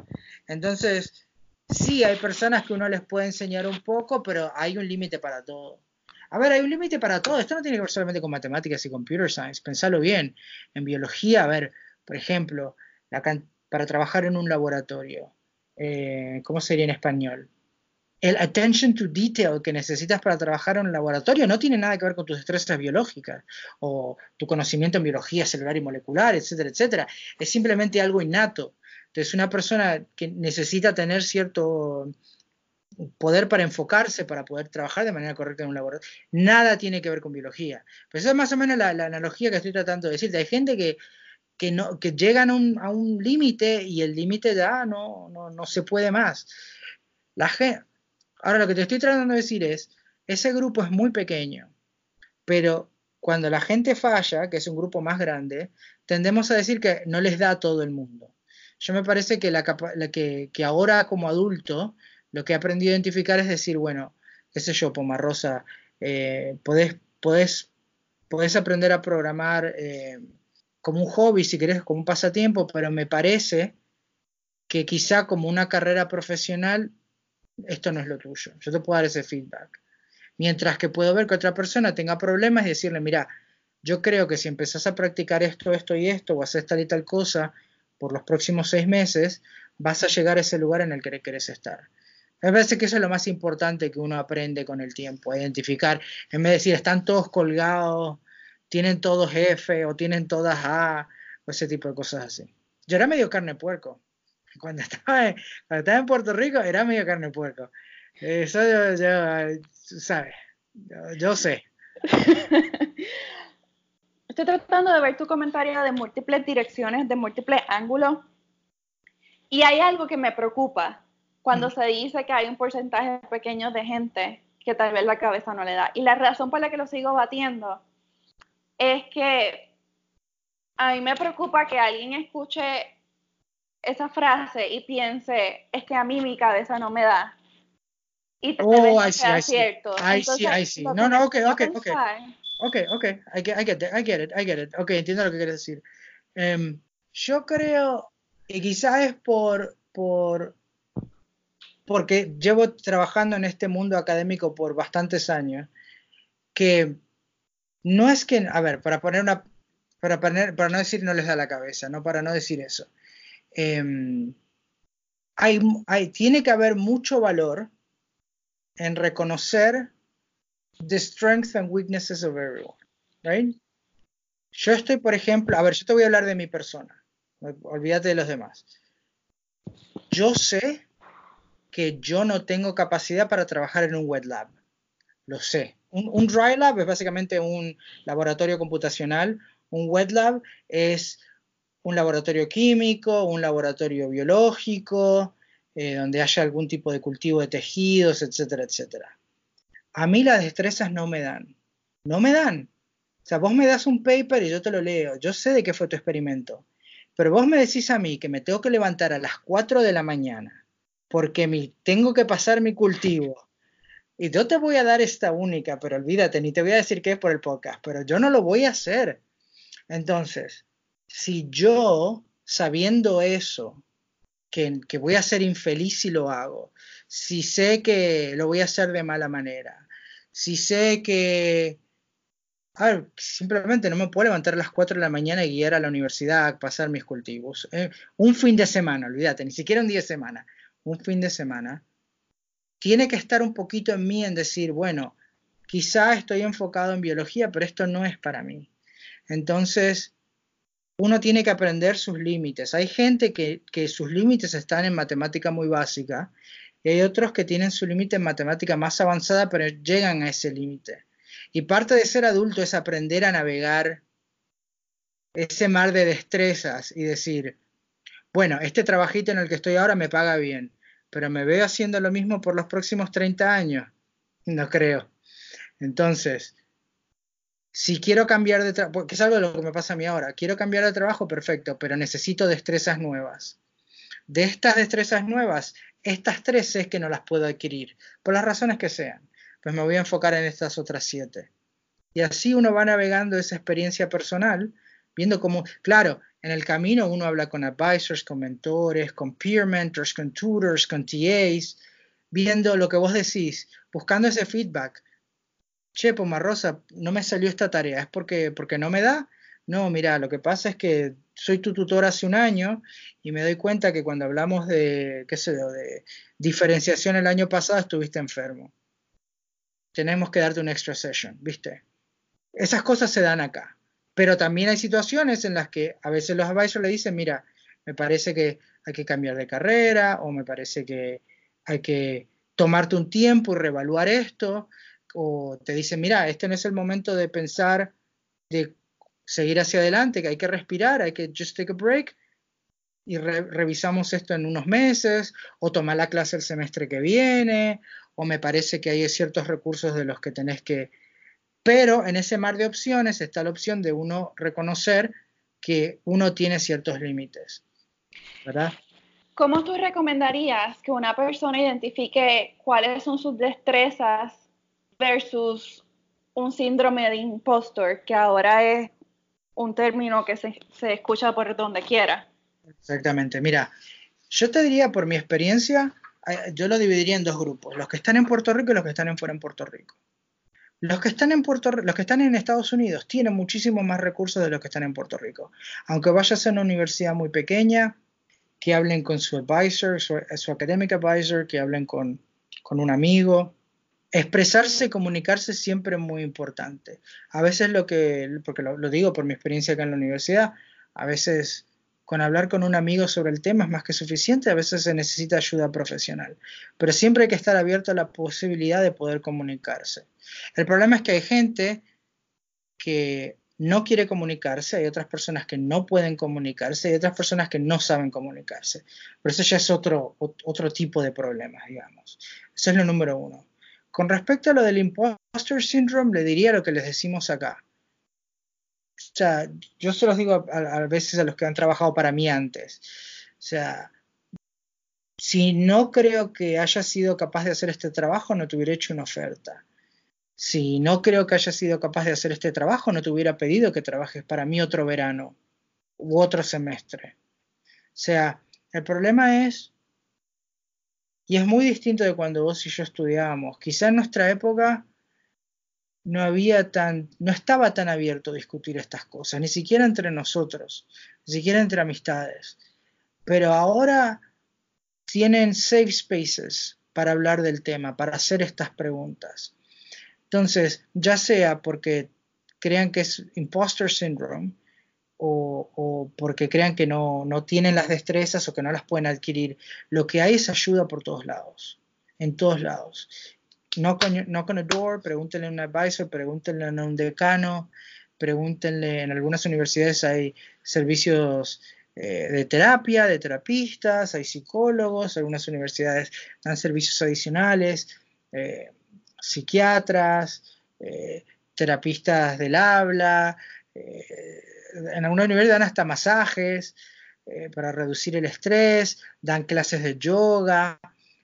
B: Entonces, sí, hay personas que uno les puede enseñar un poco, pero hay un límite para todo. A ver, hay un límite para todo. Esto no tiene que ver solamente con matemáticas y computer science. Pensalo bien. En biología, a ver, por ejemplo, para trabajar en un laboratorio, eh, ¿cómo sería en español? El attention to detail que necesitas para trabajar en un laboratorio no tiene nada que ver con tus destrezas biológicas o tu conocimiento en biología celular y molecular, etcétera, etcétera. Es simplemente algo innato. Entonces, una persona que necesita tener cierto poder para enfocarse, para poder trabajar de manera correcta en un laboratorio, nada tiene que ver con biología. Pero esa es más o menos la, analogía que estoy tratando de decirte. Hay gente que, que, no, que llegan a un, un límite y el límite ya no, no, no se puede más. La Ahora lo que te estoy tratando de decir es, ese grupo es muy pequeño, pero cuando la gente falla, que es un grupo más grande, tendemos a decir que no les da a todo el mundo. Yo me parece que, la, que, ahora como adulto lo que he aprendido a identificar es decir, bueno, qué sé yo, Pomarrosa, eh, podés, aprender a programar eh, como un hobby, si querés, como un pasatiempo, pero me parece que quizá como una carrera profesional esto no es lo tuyo. Yo te puedo dar ese feedback. Mientras que puedo ver que otra persona tenga problemas y decirle, mira, yo creo que si empezás a practicar esto, esto y esto, o hacer tal y tal cosa por los próximos seis meses, vas a llegar a ese lugar en el que querés estar. Me parece que eso es lo más importante que uno aprende con el tiempo, identificar, en vez de decir, están todos colgados, tienen todos F o tienen todas A, o ese tipo de cosas así. Yo era medio carne puerco *laughs* cuando estaba, en Puerto Rico era medio carne de puerco. Eso yo, yo ¿sabes? Yo, sé. *laughs*
A: Estoy tratando de ver tu comentario de múltiples direcciones, de múltiples ángulos. Y hay algo que me preocupa cuando se dice que hay un porcentaje pequeño de gente que tal vez la cabeza no le da. Y la razón por la que lo sigo batiendo es que a mí me preocupa que alguien escuche esa frase y piense, es que a mí mi cabeza no me da.
B: Y te oh, I see, I cierto. I see, I see. No, no, ok, ok, ok. Ok, ok, I get, I get, it, I get it, I get it. Ok, entiendo lo que quieres decir. Um, yo creo, y quizás es por, por, porque llevo trabajando en este mundo académico por bastantes años, que no es que, a ver, para poner una, para poner, para no decir no les da la cabeza, no para no decir eso. Em, hay, tiene que haber mucho valor en reconocer the strengths and weaknesses of everyone, right? Yo estoy, por ejemplo, a ver, yo te voy a hablar de mi persona, olvídate de los demás. Yo sé que yo no tengo capacidad para trabajar en un wet lab, lo sé. Un, un dry lab es básicamente un laboratorio computacional, un wet lab es un laboratorio químico, un laboratorio biológico, eh, donde haya algún tipo de cultivo de tejidos, etcétera, etcétera. A mí las destrezas no me dan. No me dan. O sea, vos me das un paper y yo te lo leo. Yo sé de qué fue tu experimento. Pero vos me decís a mí que me tengo que levantar a las 4 de la mañana porque mi, tengo que pasar mi cultivo. Y yo te voy a dar esta única, pero olvídate, ni te voy a decir que es por el podcast, pero yo no lo voy a hacer. Entonces, si yo, sabiendo eso, que, voy a ser infeliz si lo hago, si sé que lo voy a hacer de mala manera, si sé que simplemente no me puedo levantar a las 4 de la mañana y guiar a la universidad a pasar mis cultivos. Eh, un fin de semana, olvídate, ni siquiera un día de semana, un fin de semana. Tiene que estar un poquito en mí en decir, bueno, quizá estoy enfocado en biología, pero esto no es para mí. Entonces, uno tiene que aprender sus límites. Hay gente que, sus límites están en matemática muy básica y hay otros que tienen su límite en matemática más avanzada, pero llegan a ese límite. Y parte de ser adulto es aprender a navegar ese mar de destrezas y decir, bueno, este trabajito en el que estoy ahora me paga bien, pero me veo haciendo lo mismo por los próximos 30 años. No creo. Entonces, si quiero cambiar de trabajo, que es algo de lo que me pasa a mí ahora, quiero cambiar de trabajo, perfecto, pero necesito destrezas nuevas. De estas destrezas nuevas, estas tres es que no las puedo adquirir, por las razones que sean. Pues me voy a enfocar en estas otras siete. Y así uno va navegando esa experiencia personal, viendo cómo, claro, en el camino uno habla con advisors, con mentores, con peer mentors, con tutors, con TAs, viendo lo que vos decís, buscando ese feedback, che, Rosa, no me salió esta tarea, ¿es porque, porque no me da? No, mira, lo que pasa es que soy tu tutor hace un año y me doy cuenta que cuando hablamos de, qué de diferenciación el año pasado estuviste enfermo. Tenemos que darte una extra session, ¿viste? Esas cosas se dan acá. Pero también hay situaciones en las que a veces los advisors le dicen, mira, me parece que hay que cambiar de carrera o me parece que hay que tomarte un tiempo y reevaluar esto o te dicen, mira, este no es el momento de pensar, de seguir hacia adelante, que hay que respirar, hay que just take a break y revisamos esto en unos meses, o tomar la clase el semestre que viene, o me parece que hay ciertos recursos de los que tenés que... Pero en ese mar de opciones está la opción de uno reconocer que uno tiene ciertos límites, ¿verdad?
A: ¿Cómo tú recomendarías que una persona identifique cuáles son sus destrezas versus un síndrome de impostor, que ahora es un término que se, escucha por donde quiera.
B: Exactamente. Mira, yo te diría por mi experiencia, eh, yo lo dividiría en dos grupos, los que están en Puerto Rico y los que están en fuera en Puerto Rico. Los que están en Puerto los que están en Estados Unidos tienen muchísimo más recursos de los que están en Puerto Rico. Aunque vayas a una universidad muy pequeña, que hablen con su advisor, su, su academic advisor, que hablen con, con un amigo, expresarse comunicarse siempre es muy importante. A veces lo que, porque lo, digo por mi experiencia acá en la universidad, a veces con hablar con un amigo sobre el tema es más que suficiente, a veces se necesita ayuda profesional, pero siempre hay que estar abierto a la posibilidad de poder comunicarse. El problema es que hay gente que no quiere comunicarse, hay otras personas que no pueden comunicarse, hay otras personas que no saben comunicarse, pero eso ya es otro, otro tipo de problema, digamos. Eso es lo número uno. Con respecto a lo del imposter syndrome, le diría lo que les decimos acá. O sea, yo se los digo a, veces a los que han trabajado para mí antes. O sea, si no creo que haya sido capaz de hacer este trabajo, no te hubiera hecho una oferta. Si no creo que haya sido capaz de hacer este trabajo, no te hubiera pedido que trabajes para mí otro verano u otro semestre. O sea, el problema es y es muy distinto de cuando vos y yo estudiábamos. Quizá en nuestra época no había tan, no estaba tan abierto a discutir estas cosas, ni siquiera entre nosotros, ni siquiera entre amistades. Pero ahora tienen safe spaces para hablar del tema, para hacer estas preguntas. Entonces, ya sea porque crean que es imposter syndrome o, porque crean que no, no, tienen las destrezas o que no las pueden adquirir, lo que hay es ayuda por todos lados, en todos lados. No con, no con door, pregúntenle a un advisor, pregúntenle a un decano, pregúntenle, en algunas universidades hay servicios eh, de terapia, de terapistas, hay psicólogos, algunas universidades dan servicios adicionales, eh, psiquiatras, eh, terapistas del habla, en algunas universidades dan hasta masajes para reducir el estrés, dan clases de yoga.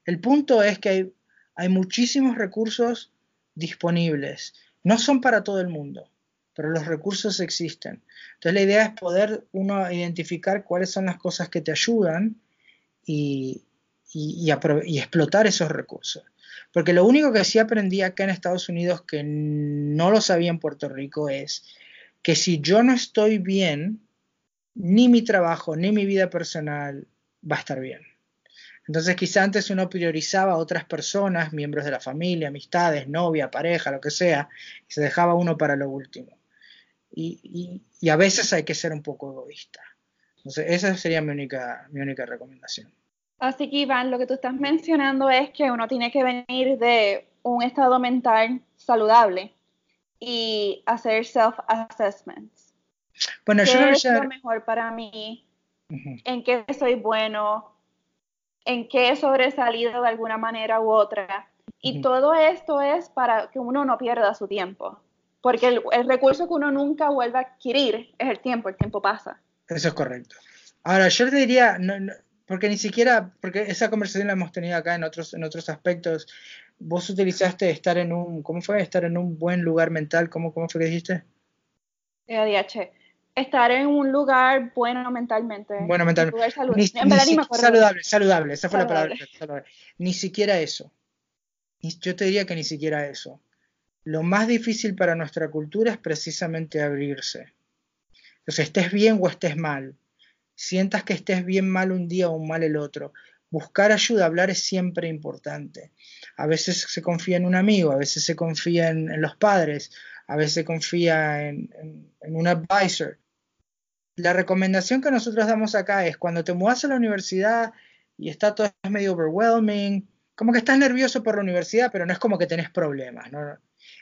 B: El punto es que hay, hay muchísimos recursos disponibles. No son para todo el mundo pero los recursos existen. Entonces la idea es poder uno identificar cuáles son las cosas que te ayudan y, y, explotar esos recursos. Porque lo único que sí aprendí acá en Estados Unidos que no lo sabía en Puerto Rico es que si yo no estoy bien, ni mi trabajo ni mi vida personal va a estar bien. Entonces quizá antes uno priorizaba a otras personas, miembros de la familia, amistades, novia, pareja, lo que sea, y se dejaba uno para lo último y, a veces hay que ser un poco egoísta. Entonces, esa sería mi única, mi única recomendación.
A: Así que, Iván, lo que tú estás mencionando es que uno tiene que venir de un estado mental saludable y hacer self-assessments. Bueno, ¿Qué es lo mejor para mí? ¿En qué soy bueno? ¿En qué he sobresalido de alguna manera u otra? Y todo esto es para que uno no pierda su tiempo. Porque el, recurso que uno nunca vuelve a adquirir es el tiempo, el tiempo pasa.
B: Eso es correcto. Ahora, yo te diría, porque ni siquiera, porque esa conversación la hemos tenido acá en otros, en otros aspectos, vos utilizaste estar en un, ¿cómo fue? Estar en un buen lugar mental, ¿cómo, cómo fue que dijiste?
A: EADH. Estar en un lugar bueno mentalmente.
B: Bueno mentalmente. Saludable, saludable, esa fue la palabra. Ni siquiera eso. Yo te diría que ni siquiera eso. Lo más difícil para nuestra cultura es precisamente abrirse. Entonces, estés bien o estés mal, sientas que estés bien mal un día o mal el otro, buscar ayuda, hablar es siempre importante. A veces se confía en un amigo, a veces se confía en, los padres, a veces se confía en, un advisor. La recomendación que nosotros damos acá es cuando te mudas a la universidad y está todo medio overwhelming, como que estás nervioso por la universidad, pero no es como que tenés problemas. ¿no?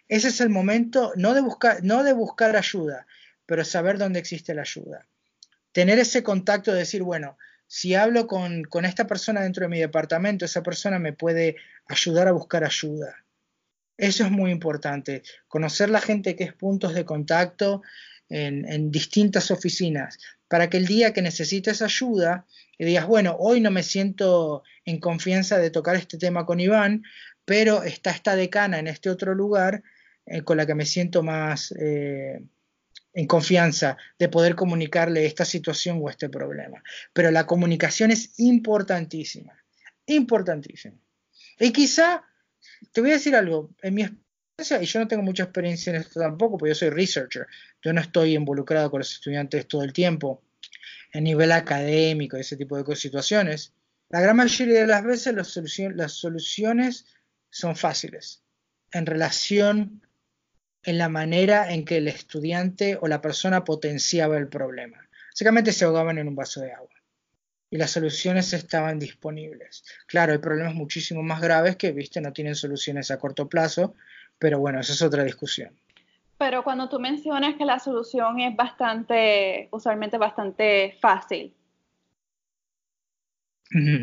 B: Ese es el momento no de buscar, no de buscar ayuda, pero saber dónde existe la ayuda. Tener ese contacto de decir, bueno, si hablo con, esta persona dentro de mi departamento, esa persona me puede ayudar a buscar ayuda. Eso es muy importante. Conocer la gente que es puntos de contacto en, en, distintas oficinas, para que el día que necesites ayuda y digas, bueno, hoy no me siento en confianza de tocar este tema con Iván, pero está esta decana en este otro lugar, eh, con la que me siento más eh, en confianza de poder comunicarle esta situación o este problema. Pero la comunicación es importantísima, importantísima. Y quizá, te voy a decir algo, en mi experiencia, y yo no tengo mucha experiencia en esto tampoco, porque yo soy researcher, yo no estoy involucrado con los estudiantes todo el tiempo, en nivel académico, ese tipo de situaciones. La gran mayoría de las veces las soluciones son fáciles en relación en la manera en que el estudiante o la persona potenciaba el problema. Básicamente se ahogaban en un vaso de agua y las soluciones estaban disponibles. Claro, hay problemas muchísimo más graves que, viste, no tienen soluciones a corto plazo, pero bueno, esa es otra discusión.
A: Pero cuando tú mencionas que la solución es bastante, usualmente bastante fácil,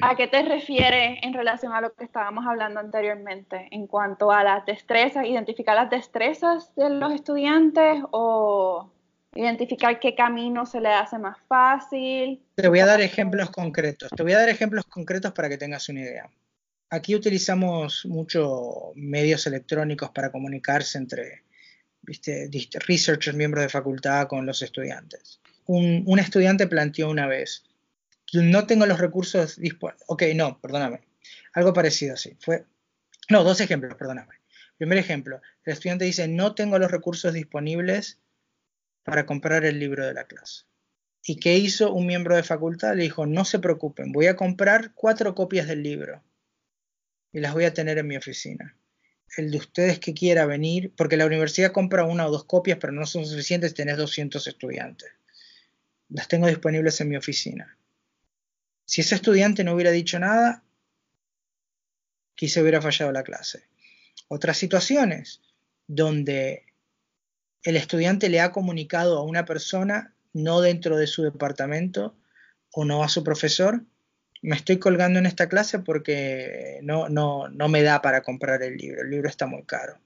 A: ¿A qué te refieres en relación a lo que estábamos hablando anteriormente en cuanto a las destrezas, identificar las destrezas de los estudiantes o identificar qué camino se le hace más fácil?
B: Te voy a dar ejemplos concretos. Te voy a dar ejemplos concretos para que tengas una idea. Aquí utilizamos muchos medios electrónicos para comunicarse entre ¿viste? researchers, miembros de facultad con los estudiantes. un estudiante planteó una vez, no tengo los recursos disponibles. Ok, no, perdóname. Algo parecido así. Fue, no, dos ejemplos, perdóname. Primer ejemplo, el estudiante dice, no tengo los recursos disponibles para comprar el libro de la clase. ¿Y qué hizo un miembro de facultad? Le dijo, no se preocupen, voy a comprar cuatro copias del libro y las voy a tener en mi oficina. el de ustedes que quiera venir, porque la universidad compra una o dos copias, pero no son suficientes, tenés 200 estudiantes. Las tengo disponibles en mi oficina. Si ese estudiante no hubiera dicho nada, quizá hubiera fallado la clase. Otras situaciones donde el estudiante le ha comunicado a una persona no dentro de su departamento o no a su profesor, me estoy colgando en esta clase porque no, no, no me da para comprar el libro, el libro está muy caro.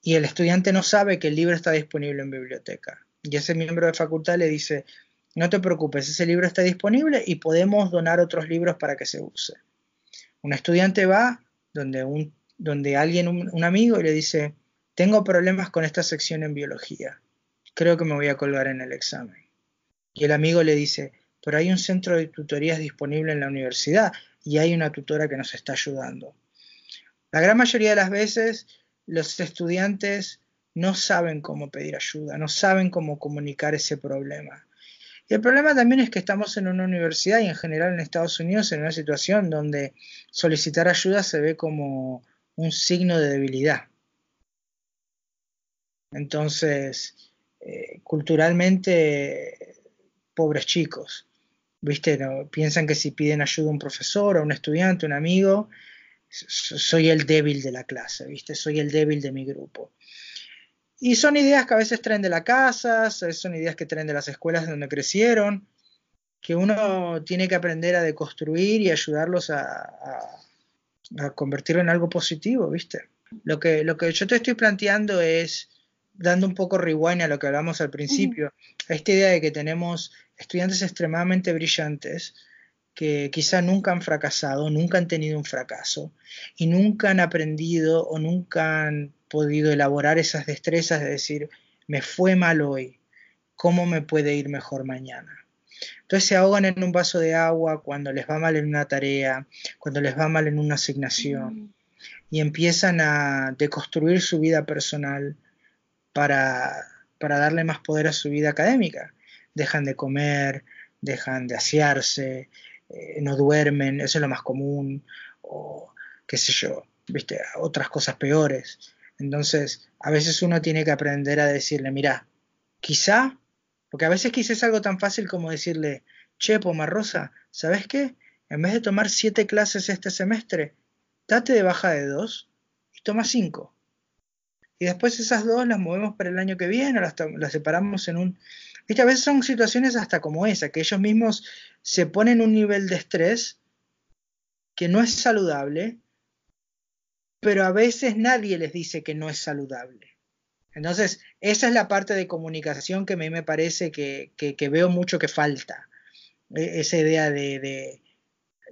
B: Y el estudiante no sabe que el libro está disponible en biblioteca. Y ese miembro de facultad le dice, no te preocupes, ese libro está disponible y podemos donar otros libros para que se use. Un estudiante va donde, un, donde alguien, un amigo, y le dice, tengo problemas con esta sección en biología. Creo que me voy a colgar en el examen. Y el amigo le dice, pero hay un centro de tutorías disponible en la universidad y hay una tutora que nos está ayudando. La gran mayoría de las veces los estudiantes no saben cómo pedir ayuda, no saben cómo comunicar ese problema. Y el problema también es que estamos en una universidad y en general en Estados Unidos en una situación donde solicitar ayuda se ve como un signo de debilidad. Entonces, eh, culturalmente, pobres chicos. ¿viste? piensan que si piden ayuda a un profesor, a un estudiante, a un amigo, soy el débil de la clase, ¿viste? Soy el débil de mi grupo. Y son ideas que a veces traen de la casa, son ideas que traen de las escuelas donde crecieron, que uno tiene que aprender a deconstruir y ayudarlos a, convertirlo en algo positivo, ¿viste? Lo que, lo que yo te estoy planteando es, dando un poco rewind a lo que hablamos al principio, a esta idea de que tenemos estudiantes extremadamente brillantes que quizá nunca han fracasado, nunca han tenido un fracaso y nunca han aprendido o nunca han podido elaborar esas destrezas de decir, me fue mal hoy, ¿cómo me puede ir mejor mañana? Entonces se ahogan en un vaso de agua cuando les va mal en una tarea, cuando les va mal en una asignación y empiezan a deconstruir su vida personal para, para darle más poder a su vida académica dejan de comer, dejan de asearse, eh, no duermen, eso es lo más común, o qué sé yo, viste, otras cosas peores. Entonces, a veces uno tiene que aprender a decirle, mira, quizá, porque a veces quizá es algo tan fácil como decirle, che, Rosa, ¿sabes qué? En vez de tomar siete clases este semestre, date de baja de dos y toma cinco. Y después esas dos las movemos para el año que viene, las, las separamos en un a veces son situaciones hasta como esa, que ellos mismos se ponen un nivel de estrés que no es saludable, pero a veces nadie les dice que no es saludable. Entonces, esa es la parte de comunicación que a mí me parece que, veo mucho que falta. E, esa idea de,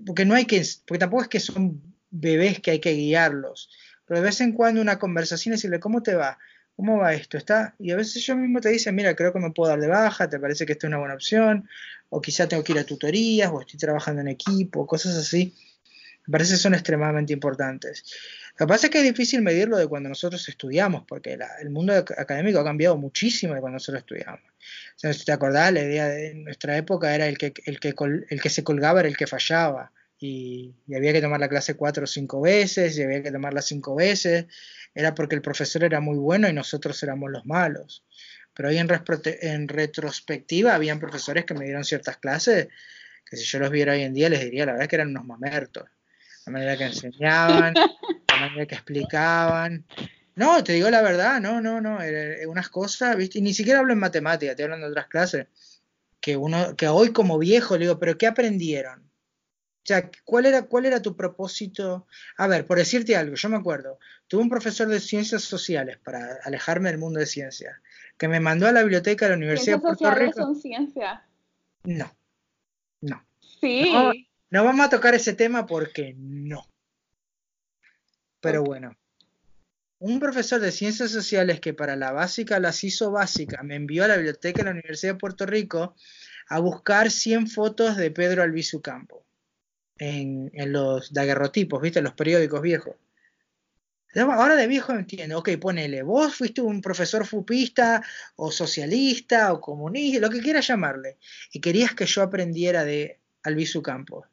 B: Porque no hay que. Porque tampoco es que son bebés que hay que guiarlos. Pero de vez en cuando una conversación es decirle, ¿cómo te va? ¿cómo va esto? ¿Está? Y a veces yo mismo te dicen, mira, creo que me puedo dar de baja, ¿te parece que esto es una buena opción? O quizá tengo que ir a tutorías, o estoy trabajando en equipo, cosas así. Me parece que son extremadamente importantes. Lo que pasa es que es difícil medirlo de cuando nosotros estudiamos, porque el mundo académico ha cambiado muchísimo de cuando nosotros estudiamos. O si te acordás, la idea de nuestra época era el que, el que, el que se colgaba era el que fallaba. Y, había que tomar la clase cuatro o cinco veces, y había que tomarla cinco veces, era porque el profesor era muy bueno y nosotros éramos los malos. Pero hoy en, en retrospectiva habían profesores que me dieron ciertas clases que si yo los viera hoy en día les diría la verdad que eran unos mamertos. La manera que enseñaban, la manera que explicaban. No, te digo la verdad, no, no, no, unas cosas, ¿viste? Y ni siquiera hablo en matemática, te hablo de otras clases. Que uno, que hoy como viejo le digo, pero ¿qué aprendieron? O sea, ¿cuál era, ¿cuál era tu propósito? A ver, por decirte algo, yo me acuerdo, tuve un profesor de ciencias sociales para alejarme del mundo de ciencias, que me mandó a la biblioteca de la Universidad de Puerto sociales
A: Rico. son ciencias?
B: No, no.
A: Sí.
B: No, vamos a tocar ese tema porque no. Pero bueno, un profesor de ciencias sociales que para la básica las hizo básica me envió a la biblioteca de la Universidad de Puerto Rico a buscar 100 fotos de Pedro Albizu Campo en, los daguerrotipos, ¿viste? En los periódicos viejos. Ahora de viejo entiendo, ok, ponele, vos fuiste un profesor fupista o socialista o comunista, lo que quieras llamarle, y querías que yo aprendiera de Albizu Campos.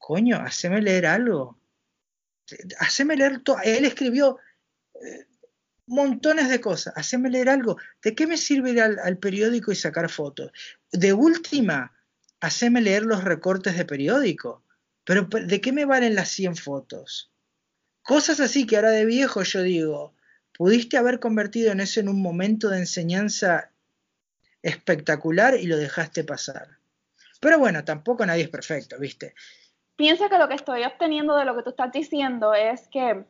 B: Coño, haceme leer algo. Haceme leer todo. Él escribió eh, montones de cosas, haceme leer algo. ¿De qué me sirve ir al, periódico y sacar fotos? De última, haceme leer los recortes de periódico. Pero ¿de qué me valen las 100 fotos? Cosas así que ahora de viejo yo digo, pudiste haber convertido en eso en un momento de enseñanza espectacular y lo dejaste pasar. Pero bueno, tampoco nadie es perfecto, ¿viste?
A: Piensa que lo que estoy obteniendo de lo que tú estás diciendo es que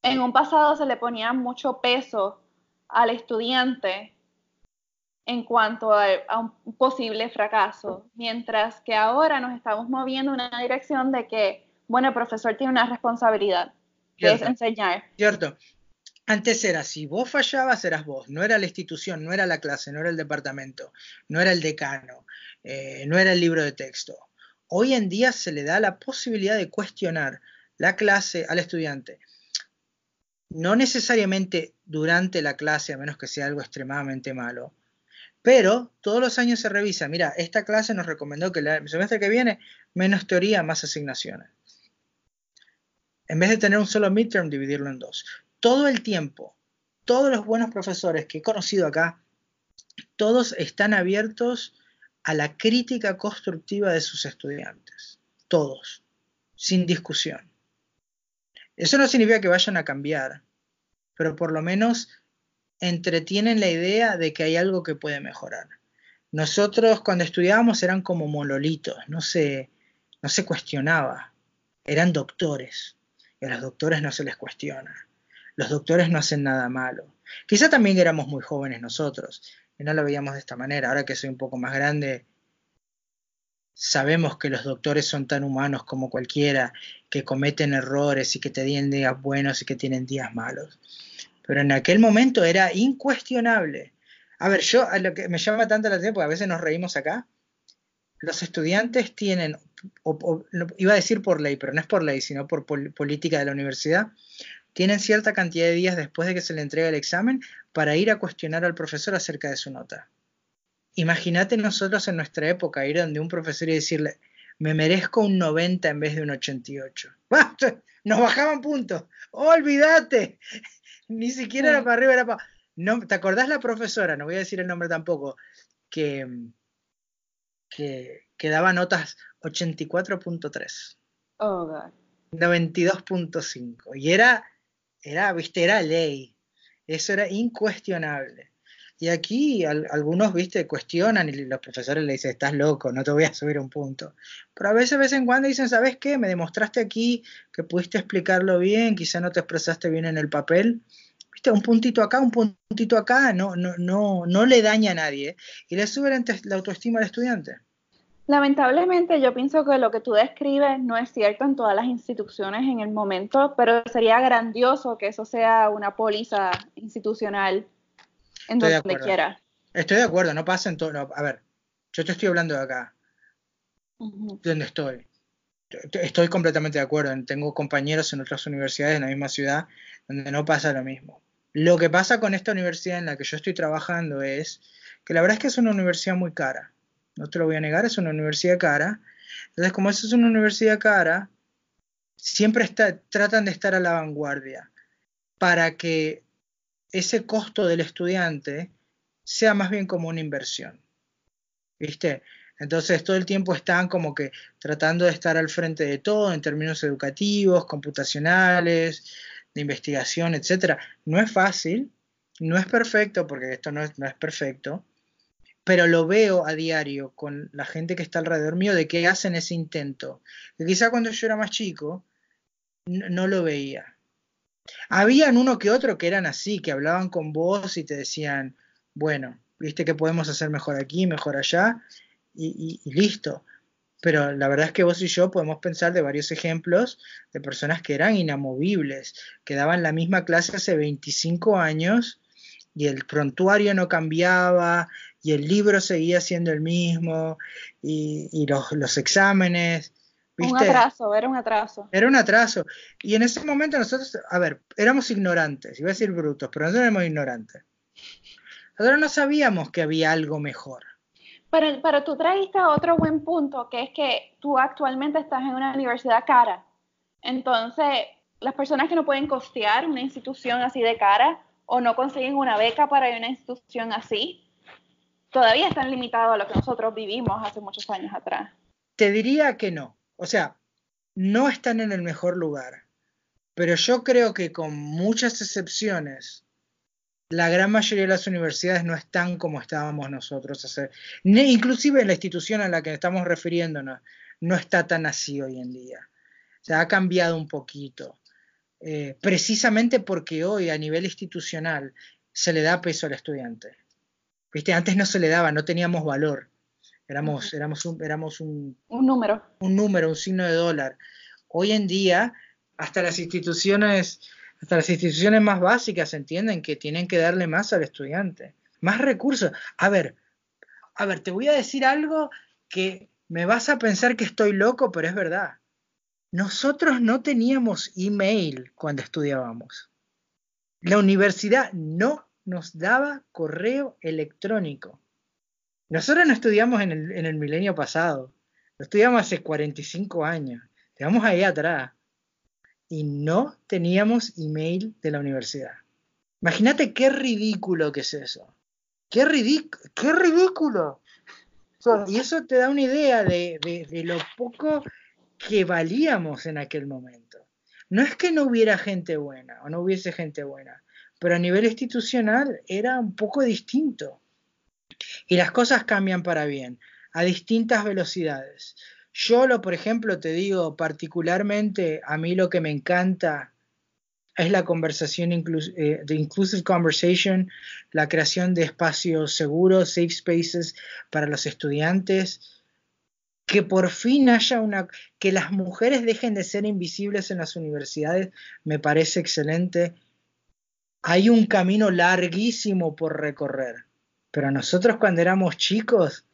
A: en un pasado se le ponía mucho peso al estudiante en cuanto a, un posible fracaso, mientras que ahora nos estamos moviendo en una dirección de que, bueno, el profesor tiene una responsabilidad, que es enseñar.
B: Cierto. Antes era, si vos fallabas, eras vos, no era la institución, no era la clase, no era el departamento, no era el decano, eh, no era el libro de texto. Hoy en día se le da la posibilidad de cuestionar la clase al estudiante no necesariamente durante la clase, a menos que sea algo extremadamente malo, pero todos los años se revisa, mira, esta clase nos recomendó que el semestre que viene menos teoría, más asignaciones. En vez de tener un solo midterm, dividirlo en dos. Todo el tiempo, todos los buenos profesores que he conocido acá, todos están abiertos a la crítica constructiva de sus estudiantes. Todos, sin discusión. Eso no significa que vayan a cambiar, pero por lo menos entretienen la idea de que hay algo que puede mejorar. Nosotros cuando estudiábamos eran como monolitos, no se, no se cuestionaba, eran doctores, y a los doctores no se les cuestiona, los doctores no hacen nada malo. Quizá también éramos muy jóvenes nosotros, y no lo veíamos de esta manera, ahora que soy un poco más grande, Sabemos que los doctores son tan humanos como cualquiera, que cometen errores y que tienen días buenos y que tienen días malos. Pero en aquel momento era incuestionable. A ver, yo a lo que me llama tanto la atención, porque a veces nos reímos acá, los estudiantes tienen, iba a decir por ley, pero no es por ley, sino por política de la universidad, tienen cierta cantidad de días después de que se le entregue el examen para ir a cuestionar al profesor acerca de su nota. Imagínate nosotros en nuestra época ir donde un profesor y decirle, me merezco un 90 en vez de un 88. *laughs* Nos bajaban puntos. Olvídate. *laughs* Ni siquiera era para arriba, era para... No, ¿Te acordás la profesora? No voy a decir el nombre tampoco. Que, que, que daba notas 84.3. Oh, God. 92.5. Y era, era, viste, era ley. Eso era incuestionable. Y aquí algunos, viste, cuestionan y los profesores le dicen, estás loco, no te voy a subir un punto. Pero a veces, de vez en cuando dicen, ¿sabes qué? Me demostraste aquí que pudiste explicarlo bien, quizá no te expresaste bien en el papel. Viste, un puntito acá, un puntito acá, no, no, no, no le daña a nadie y le sube la autoestima al estudiante.
A: Lamentablemente yo pienso que lo que tú describes no es cierto en todas las instituciones en el momento, pero sería grandioso que eso sea una póliza institucional en estoy donde quiera.
B: Estoy de acuerdo, no pasa en todo. a ver, yo te estoy hablando de acá, donde estoy. Estoy completamente de acuerdo. Tengo compañeros en otras universidades en la misma ciudad donde no pasa lo mismo. Lo que pasa con esta universidad en la que yo estoy trabajando es que la verdad es que es una universidad muy cara. No te lo voy a negar, es una universidad cara. Entonces, como eso es una universidad cara, siempre está, tratan de estar a la vanguardia para que ese costo del estudiante sea más bien como una inversión. ¿Viste? Entonces todo el tiempo están como que tratando de estar al frente de todo en términos educativos, computacionales, de investigación, etc. No es fácil, no es perfecto, porque esto no es, no es perfecto, pero lo veo a diario con la gente que está alrededor mío de que hacen ese intento. Que quizá cuando yo era más chico no lo veía. Habían uno que otro que eran así, que hablaban con vos y te decían, bueno, viste que podemos hacer mejor aquí, mejor allá, y, listo. Pero la verdad es que vos y yo podemos pensar de varios ejemplos de personas que eran inamovibles, que daban la misma clase hace 25 años y el prontuario no cambiaba y el libro seguía siendo el mismo y, los, los exámenes
A: un atraso, era un atraso.
B: Era un atraso. Y en ese momento nosotros, a ver, éramos ignorantes, iba a decir brutos, pero nosotros éramos ignorantes. Nosotros no sabíamos que había algo mejor.
A: Pero, pero tú trajiste otro buen punto, que es que tú actualmente estás en una universidad cara. Entonces, las personas que no pueden costear una institución así de cara o no consiguen una beca para una institución así, todavía están limitados a lo que nosotros vivimos hace muchos años atrás.
B: Te diría que no. O sea, no están en el mejor lugar. Pero yo creo que con muchas excepciones, la gran mayoría de las universidades no están como estábamos nosotros. hace inclusive la institución a la que estamos refiriéndonos no está tan así hoy en día. Se ha cambiado un poquito. Eh, precisamente porque hoy a nivel institucional se le da peso al estudiante. ¿Viste? Antes no se le daba, no teníamos valor. Éramos, éramos, un, éramos un,
A: un número.
B: Un número, un signo de dólar. Hoy en día, hasta las instituciones, hasta las instituciones más básicas entienden que tienen que darle más al estudiante, más recursos. A ver, a ver, te voy a decir algo que me vas a pensar que estoy loco, pero es verdad. Nosotros no teníamos email cuando estudiábamos. La universidad no nos daba correo electrónico. Nosotros no estudiamos en el, milenio pasado, lo estudiamos hace 45 años, estamos ahí atrás, y no teníamos email de la universidad. Imagínate qué ridículo que es eso. Qué, qué ridículo. *laughs* y eso te da una idea de, de lo poco que valíamos en aquel momento. No es que no hubiera gente buena o no hubiese gente buena, pero a nivel institucional era un poco distinto. Y las cosas cambian para bien, a distintas velocidades. Yo, lo, por ejemplo, te digo, particularmente a mí lo que me encanta es la conversación eh, inclusive conversation, la creación de espacios seguros, safe spaces para los estudiantes, que por fin haya una, que las mujeres dejen de ser invisibles en las universidades, me parece excelente hay un camino larguísimo por recorrer. Pero nosotros cuando éramos chicos,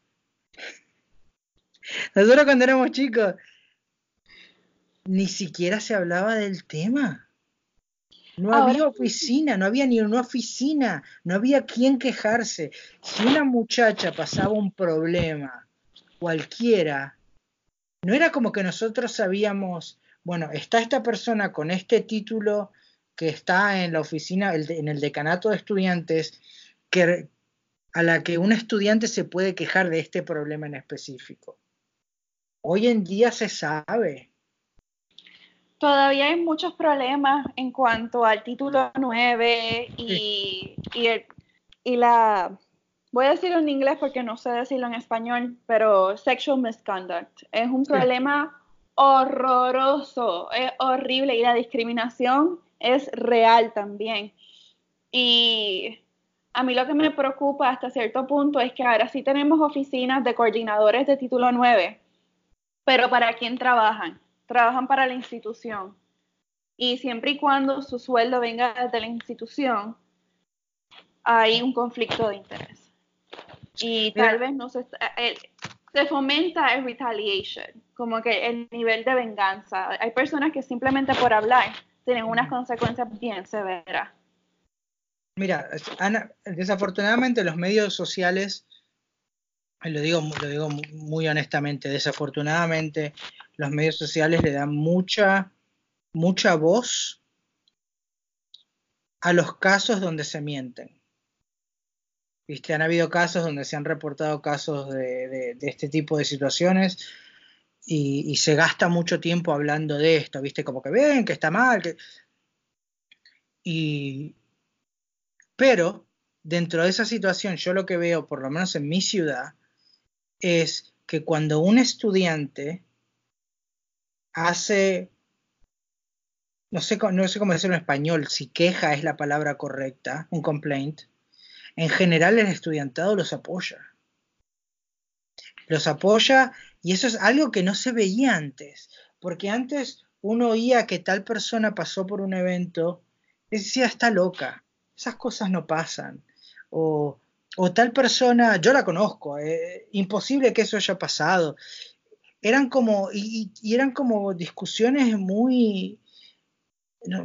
B: *laughs* nosotros cuando éramos chicos, ni siquiera se hablaba del tema. No había oficina, no había ni una oficina, no había quien quejarse. Si una muchacha pasaba un problema, cualquiera, no era como que nosotros sabíamos, bueno, está esta persona con este título que está en la oficina, en el decanato de estudiantes, que, a la que un estudiante se puede quejar de este problema en específico. Hoy en día se sabe.
A: Todavía hay muchos problemas en cuanto al título 9 y, y, la, voy a decirlo en inglés porque no sé decirlo en español, pero sexual misconduct. Es un problema horroroso, es horrible y la discriminación es real también. Y a mí lo que me preocupa hasta cierto punto es que ahora sí tenemos oficinas de coordinadores de título 9, pero ¿para quién trabajan? Trabajan para la institución. Y siempre y cuando su sueldo venga desde la institución, hay un conflicto de interés. Y tal vez no se, eh, se fomenta el retaliation, como que el nivel de venganza. Hay personas que simplemente por hablar tienen unas consecuencias bien severas.
B: Mira, Ana, desafortunadamente los medios sociales, lo digo, lo digo muy honestamente, desafortunadamente los medios sociales le dan mucha, mucha voz a los casos donde se mienten. ¿Viste? Han habido casos donde se han reportado casos de este tipo de situaciones y, se gasta mucho tiempo hablando de esto, ¿viste? Como que ven, que está mal, que... Y... Pero dentro de esa situación, yo lo que veo, por lo menos en mi ciudad, es que cuando un estudiante hace, no sé, no sé cómo decirlo en español, si queja es la palabra correcta, un complaint, en general el estudiantado los apoya. Los apoya y eso es algo que no se veía antes, porque antes uno oía que tal persona pasó por un evento y decía, está loca, esas cosas no pasan. O, tal persona, yo la conozco, eh, imposible que eso haya pasado. Eran como, y, eran como discusiones muy,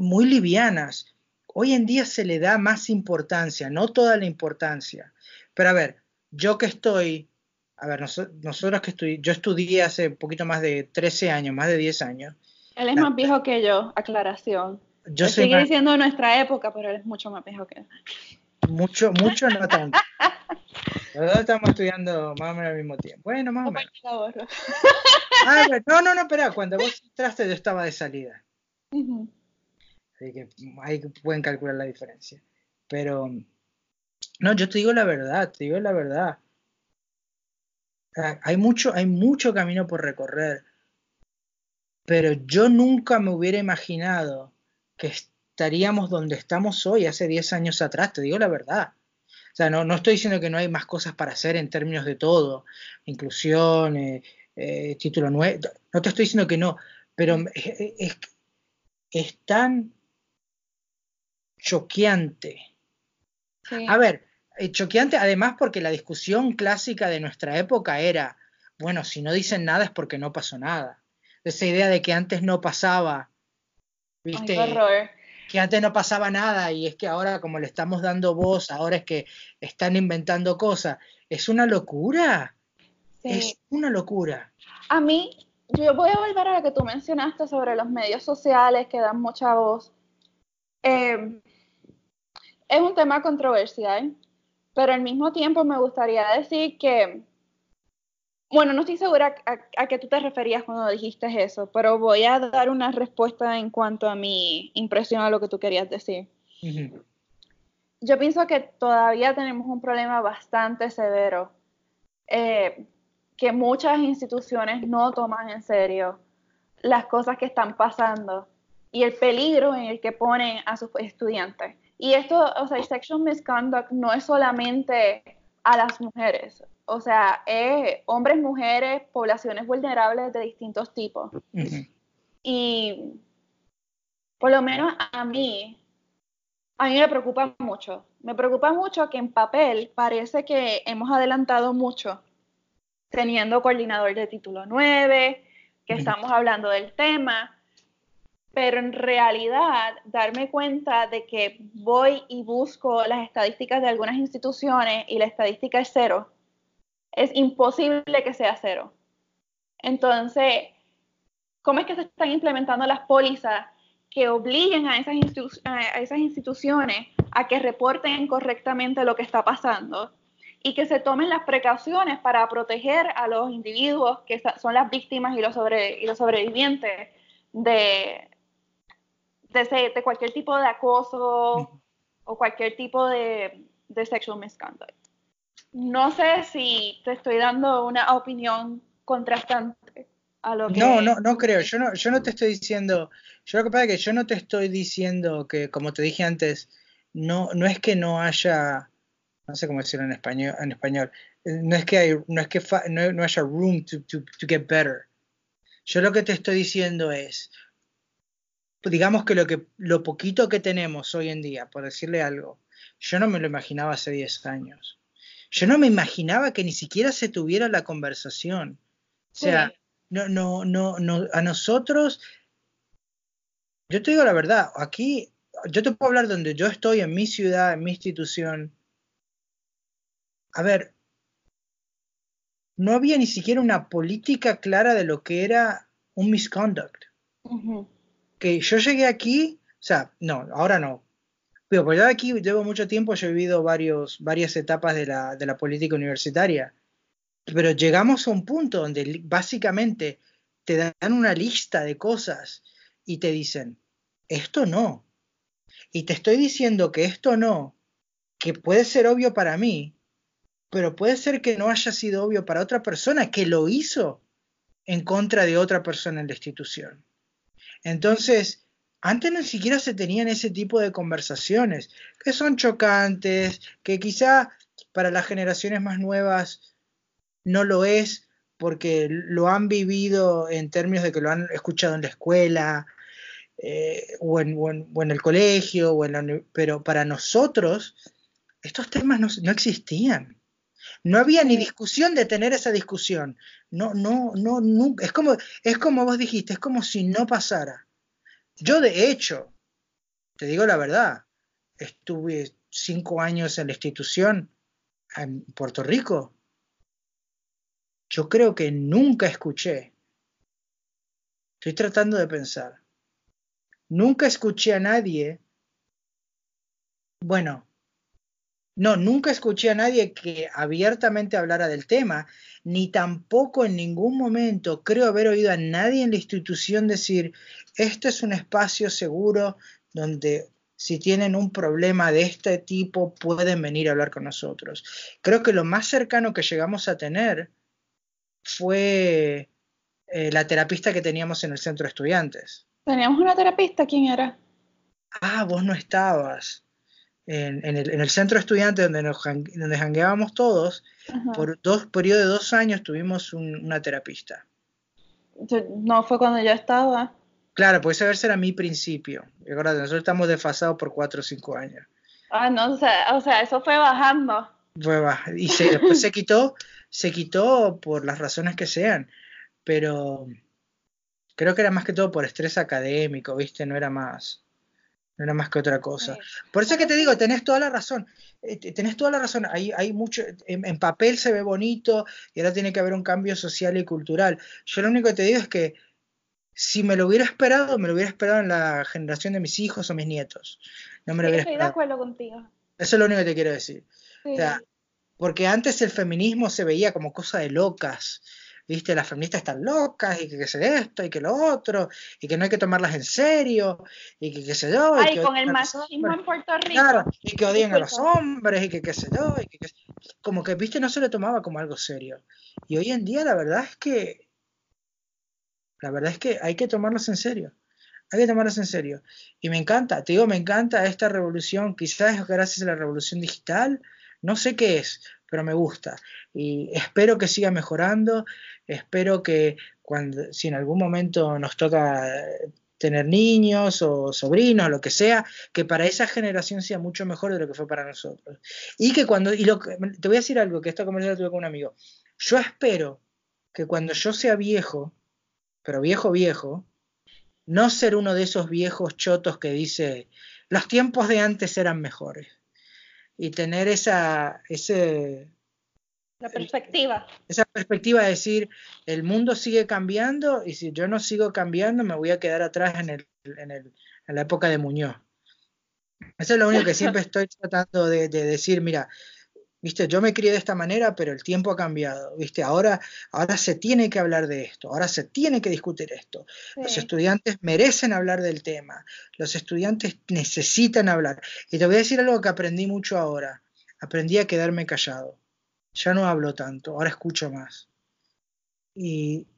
B: muy livianas. Hoy en día se le da más importancia, no toda la importancia. Pero a ver, yo que estoy a ver, nosotros que yo estudié hace un poquito más de 13 años, más de 10 años,
A: Él es más viejo que yo, aclaración.
B: Yo
A: sigue diciendo nuestra época, pero él es mucho más viejo que yo.
B: Mucho, mucho no tanto. *laughs* Los dos estamos estudiando más o menos al mismo tiempo. Bueno, más o menos. *laughs* Ah, no, no, no, espera, cuando vos entraste yo estaba de salida. Así que ahí pueden calcular la diferencia. Pero, no, yo te digo la verdad, te digo la verdad. Hay mucho, hay mucho camino por recorrer. Pero yo nunca me hubiera imaginado que estaríamos donde estamos hoy, hace 10 años atrás, te digo la verdad. O sea, no, no estoy diciendo que no hay más cosas para hacer en términos de todo, inclusión, eh, eh, título nuevo, no te estoy diciendo que no, pero es, es, tan choqueante. A ver, choqueante además porque la discusión clásica de nuestra época era, bueno, si no dicen nada es porque no pasó nada. Esa idea de que antes no pasaba, ¿viste? que antes no pasaba nada y es que ahora como le estamos dando voz, ahora es que están inventando cosas. Es una locura. Es una locura.
A: A mí, yo voy a volver a lo que tú mencionaste sobre los medios sociales que dan mucha voz. Eh, es un tema controversial, pero al mismo tiempo me gustaría decir que bueno, no estoy segura a, qué tú te referías cuando dijiste eso, pero voy a dar una respuesta en cuanto a mi impresión a lo que tú querías decir. Yo pienso que todavía tenemos un problema bastante severo, eh, que muchas instituciones no toman en serio las cosas que están pasando y el peligro en el que ponen a sus estudiantes. Y esto, o sea, sexual misconduct no es solamente a las mujeres, o sea, hombres, mujeres, poblaciones vulnerables de distintos tipos. Y por lo menos a mí, a mí me preocupa mucho. Me preocupa mucho que en papel parece que hemos adelantado mucho, teniendo coordinador de título 9, que estamos hablando del tema, pero en realidad darme cuenta de que voy y busco las estadísticas de algunas instituciones y la estadística es cero, es imposible que sea cero. Entonces, ¿cómo es que se están implementando las pólizas que obliguen a esas, a esas instituciones a que reporten correctamente lo que está pasando y que se tomen las precauciones para proteger a los individuos que son las víctimas y los, y los sobrevivientes de, de, cualquier tipo de acoso o cualquier tipo de, de sexual misconduct? no sé si te estoy dando una opinión contrastante a lo que...
B: No, no, no creo. Yo no, yo no te estoy diciendo... Yo lo que pasa es que yo no te estoy diciendo que, como te dije antes, no, no es que no haya... No sé cómo decirlo en español. En español. No es que, hay, no, es que no, haya room to, to, to get better. Yo lo que te estoy diciendo es, digamos que lo, que lo poquito que tenemos hoy en día, por decirle algo, yo no me lo imaginaba hace 10 años. Yo no me imaginaba que ni siquiera se tuviera la conversación. O sea, no, no, no, no, a nosotros, yo te digo la verdad, aquí, yo te puedo hablar donde yo estoy, en mi ciudad, en mi institución. A ver, no había ni siquiera una política clara de lo que era un misconduct. Que yo llegué aquí, o sea, no, ahora no, pero yo aquí llevo mucho tiempo, yo he vivido varios, varias etapas de la, de la política universitaria, pero llegamos a un punto donde básicamente te dan una lista de cosas y te dicen, esto no. Y te estoy diciendo que esto no, que puede ser obvio para mí, pero puede ser que no haya sido obvio para otra persona que lo hizo en contra de otra persona en la institución. Entonces, antes ni siquiera se tenían ese tipo de conversaciones, que son chocantes, que quizá para las generaciones más nuevas no lo es porque lo han vivido en términos de que lo han escuchado en la escuela eh, o, en, el colegio, o en pero para nosotros estos temas no, no, existían. No había ni discusión de tener esa discusión. No, no, no, no, es como, es como vos dijiste, es como si no pasara. Yo de hecho, te digo la verdad, estuve cinco años en la institución en Puerto Rico. Yo creo que nunca escuché Estoy tratando de pensar. Nunca escuché a nadie. Bueno, no, nunca escuché a nadie que abiertamente hablara del tema, ni tampoco en ningún momento creo haber oído a nadie en la institución decir, este es un espacio seguro donde si tienen un problema de este tipo pueden venir a hablar con nosotros. Creo que lo más cercano que llegamos a tener fue eh, la terapista que teníamos en el centro de estudiantes.
A: ¿Teníamos una terapista? ¿Quién era?
B: Ah, vos no estabas. En, el, centro de estudiantes donde, nos, donde jangueábamos todos, por dos periodos de dos años tuvimos una terapista.
A: No fue cuando yo estaba.
B: Claro, pues ese era mi principio. Recuerda, nosotros estamos desfasados por cuatro o cinco años.
A: Ah, no, o sea, o sea eso fue bajando.
B: Fue bajando. Y se, después se quitó, se quitó por las razones que sean pero creo que era más que todo por estrés académico, ¿viste? No era más, no era más que otra cosa. Por eso es que te digo, tenés toda la razón, eh, tenés toda la razón, hay, hay mucho, en, papel se ve bonito y ahora tiene que haber un cambio social y cultural. Yo lo único que te digo es que si me lo hubiera esperado, me lo hubiera esperado en la generación de mis hijos o mis nietos. No me lo hubiera
A: estoy de acuerdo contigo.
B: Eso es lo único que te quiero decir. porque antes el feminismo se veía como cosa de locas viste, las feministas están locas y que qué sé esto y que lo otro y que no hay que tomarlas en serio y que qué sé yo.
A: Ay, con el machismo en Puerto Rico. Claro,
B: y que odian a los hombres y que qué sé yo. Y que, como que, viste, no se le tomaba como algo serio. Y hoy en día la verdad es que, la verdad es que hay que tomarlos en serio. Hay que tomarlos en serio. Y me encanta, te digo, me encanta esta revolución, quizás gracias a la revolución digital, no sé qué es, pero me gusta. Y espero que siga mejorando, espero que cuando, si en algún momento nos toca tener niños o sobrinos, lo que sea, que para esa generación sea mucho mejor de lo que fue para nosotros. Y que cuando, y lo, te voy a decir algo, que esta conversación tuve con un amigo, yo espero que cuando yo sea viejo, pero viejo viejo, no ser uno de esos viejos chotos que dice, los tiempos de antes eran mejores y tener esa, ese,
A: la perspectiva.
B: Esa perspectiva de decir, el mundo sigue cambiando y si yo no sigo cambiando me voy a quedar atrás en, el, en, el, en la época de Muñoz. Eso es lo único que siempre *laughs* estoy tratando de, de decir, mira, Viste, yo me crié de esta manera, pero el tiempo ha cambiado. Viste, ahora, ahora se tiene que hablar de esto, ahora se tiene que discutir esto. Los estudiantes merecen hablar del tema, los estudiantes necesitan hablar. Y te voy a decir algo que aprendí mucho ahora. Aprendí a quedarme callado. Ya no hablo tanto, ahora escucho más. Y,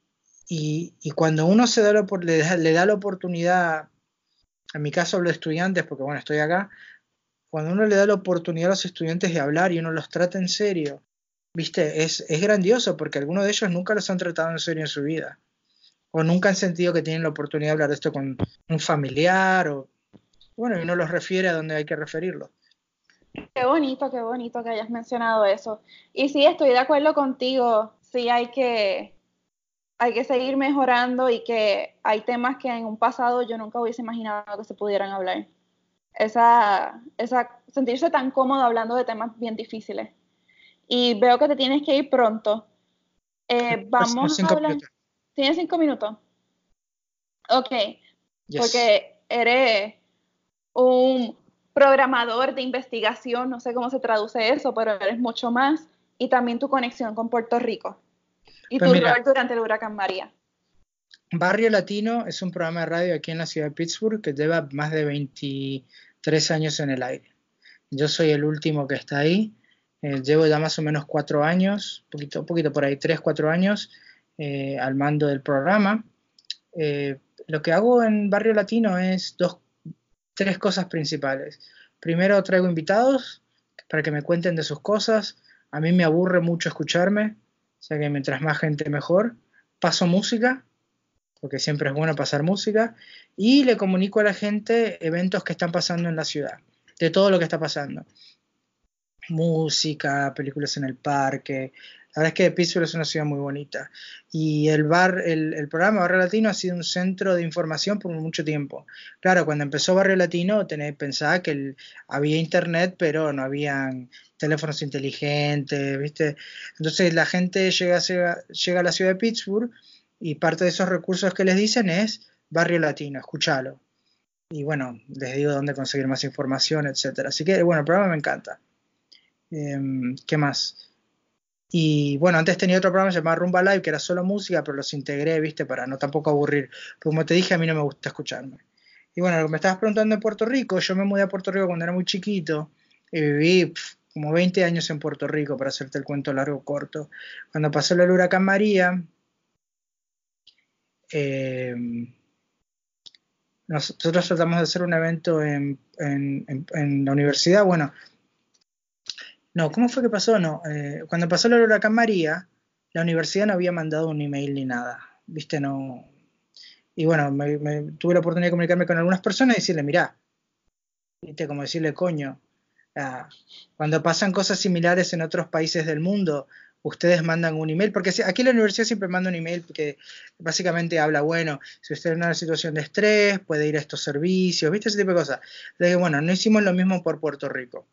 B: y, cuando uno se da le, da, le da la oportunidad, en mi caso hablo de estudiantes, porque bueno, estoy acá, cuando uno le da la oportunidad a los estudiantes de hablar y uno los trata en serio, viste, es, es grandioso porque algunos de ellos nunca los han tratado en serio en su vida. O nunca han sentido que tienen la oportunidad de hablar de esto con un familiar o, bueno, y uno los refiere a donde hay que referirlo.
A: Qué bonito, qué bonito que hayas mencionado eso. Y sí, estoy de acuerdo contigo. Sí, hay que, hay que seguir mejorando y que hay temas que en un pasado yo nunca hubiese imaginado que se pudieran hablar esa, esa, sentirse tan cómodo hablando de temas bien difíciles. Y veo que te tienes que ir pronto. Eh, vamos a hablar. ¿Tienes cinco minutos? Ok. Porque eres un programador de investigación, no sé cómo se traduce eso, pero eres mucho más. Y también tu conexión con Puerto Rico. Y pues tu rol durante el huracán María.
B: Barrio Latino es un programa de radio aquí en la ciudad de Pittsburgh que lleva más de 23 años en el aire. Yo soy el último que está ahí. Eh, llevo ya más o menos cuatro años, poquito, poquito por ahí, tres, cuatro años eh, al mando del programa. Eh, lo que hago en Barrio Latino es dos, tres cosas principales. Primero traigo invitados para que me cuenten de sus cosas. A mí me aburre mucho escucharme, o sea que mientras más gente mejor. Paso música, porque siempre es bueno pasar música, y le comunico a la gente eventos que están pasando en la ciudad, de todo lo que está pasando. Música, películas en el parque. La verdad es que Pittsburgh es una ciudad muy bonita. Y el bar, el, programa Barrio Latino ha sido un centro de información por mucho tiempo. Claro, cuando empezó Barrio Latino, tenés, pensaba que había internet, pero no habían teléfonos inteligentes, ¿viste? Entonces la gente llega, llega a la ciudad de Pittsburgh Y parte de esos recursos que les dicen es Barrio Latino, escúchalo. Y bueno, les digo dónde conseguir más información, etcétera. Así que bueno, el programa me encanta. Em, ¿Qué más? Y bueno, antes tenía otro programa llamado Rumba Live, que era solo música, pero los integré, viste, para no tampoco aburrir. Porque como te dije, a mí no me gusta escucharme. Y bueno, lo que me estabas preguntando en Puerto Rico, yo me mudé a Puerto Rico cuando era muy chiquito y viví como 20 años en Puerto Rico, para hacerte el cuento largo corto. Cuando pasó el huracán María, eh, nosotros tratamos de hacer un evento en, la universidad. Bueno, no, ¿cómo fue que pasó? No, eh, cuando pasó el huracán María, la universidad no había mandado un email ni nada. Viste, no. Y bueno, me, tuve la oportunidad de comunicarme con algunas personas y decirle, mirá, viste, como decirle, coño, ah, cuando pasan cosas similares en otros países del mundo, ustedes mandan un email, porque aquí la universidad siempre manda un email que básicamente habla, bueno, si usted está en una situación de estrés, puede ir a estos servicios, ¿viste? Ese tipo de cosas. Le bueno, no hicimos lo mismo por Puerto Rico.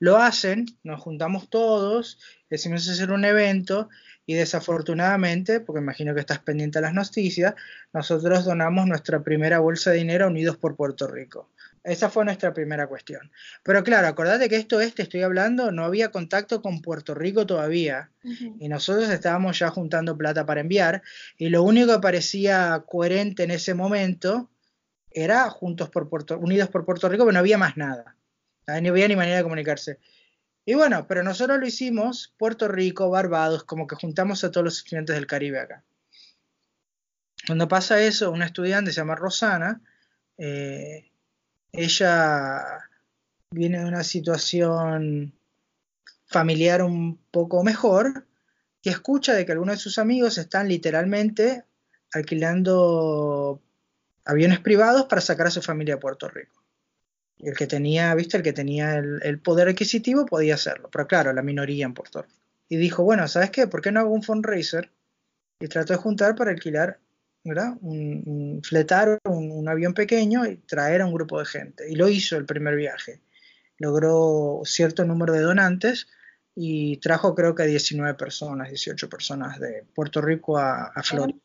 B: Lo hacen, nos juntamos todos, decimos hacer un evento y desafortunadamente, porque imagino que estás pendiente de las noticias, nosotros donamos nuestra primera bolsa de dinero a Unidos por Puerto Rico. Esa fue nuestra primera cuestión. Pero claro, acordate que esto es, te estoy hablando, no había contacto con Puerto Rico todavía. Y nosotros estábamos ya juntando plata para enviar. Y lo único que parecía coherente en ese momento era Juntos por Puerto, Unidos por Puerto Rico, pero no había más nada. No había ni manera de comunicarse. Y bueno, pero nosotros lo hicimos, Puerto Rico, Barbados, como que juntamos a todos los estudiantes del Caribe acá. Cuando pasa eso, una estudiante se llama Rosana, eh, ella viene de una situación familiar un poco mejor y escucha de que algunos de sus amigos están literalmente alquilando aviones privados para sacar a su familia a Puerto Rico. Y el que tenía, viste, el que tenía el, poder adquisitivo podía hacerlo, pero claro, la minoría en Puerto Rico. Y dijo, bueno, ¿sabes qué? ¿Por qué no hago un fundraiser? Y trató de juntar para alquilar un, fletar un, avión pequeño y traer a un grupo de gente. Y lo hizo el primer viaje. Logró cierto número de donantes y trajo creo que 19 personas, 18 personas de Puerto Rico a, Florida.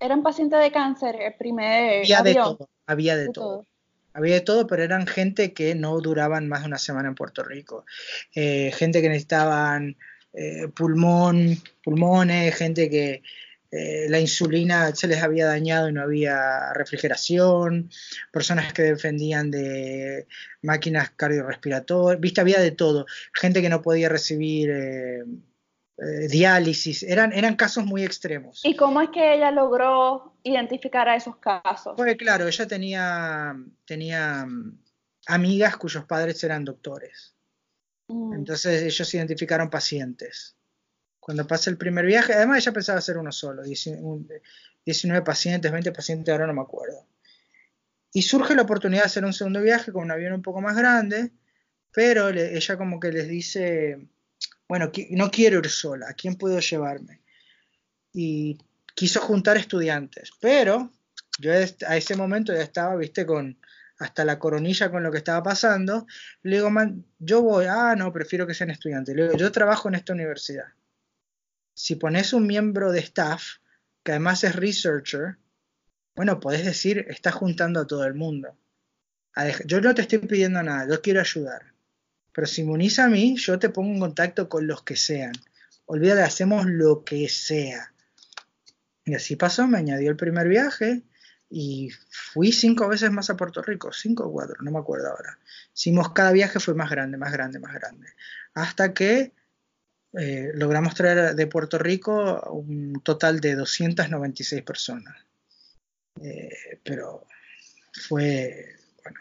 A: Eran, pacientes de cáncer el primer
B: había De todo, había de, todo. Había de todo, pero eran gente que no duraban más de una semana en Puerto Rico. Eh, gente que necesitaban eh, pulmón, pulmones, gente que eh, la insulina se les había dañado y no había refrigeración, personas que dependían de máquinas cardiorrespiratorias, viste, había de todo, gente que no podía recibir eh, eh, diálisis, eran, eran casos muy extremos.
A: ¿Y cómo es que ella logró identificar a esos casos?
B: Pues claro, ella tenía, tenía mm, amigas cuyos padres eran doctores. Mm. Entonces ellos identificaron pacientes cuando pasa el primer viaje. Además, ella pensaba hacer uno solo, 19 pacientes, 20 pacientes, ahora no me acuerdo. Y surge la oportunidad de hacer un segundo viaje con un avión un poco más grande, pero ella como que les dice, bueno, no quiero ir sola, ¿a quién puedo llevarme? Y quiso juntar estudiantes, pero yo a ese momento ya estaba, viste, con hasta la coronilla con lo que estaba pasando. Le digo, man, yo voy, ah, no, prefiero que sean estudiantes. Le digo, yo trabajo en esta universidad si pones un miembro de staff, que además es researcher, bueno, podés decir, estás juntando a todo el mundo. Yo no te estoy pidiendo nada, yo quiero ayudar. Pero si me unís a mí, yo te pongo en contacto con los que sean. Olvídate, hacemos lo que sea. Y así pasó, me añadió el primer viaje y fui cinco veces más a Puerto Rico, cinco o cuatro, no me acuerdo ahora. Hicimos cada viaje fue más grande, más grande, más grande. Hasta que eh, logramos traer de Puerto Rico un total de 296 personas. Eh, pero fue, bueno.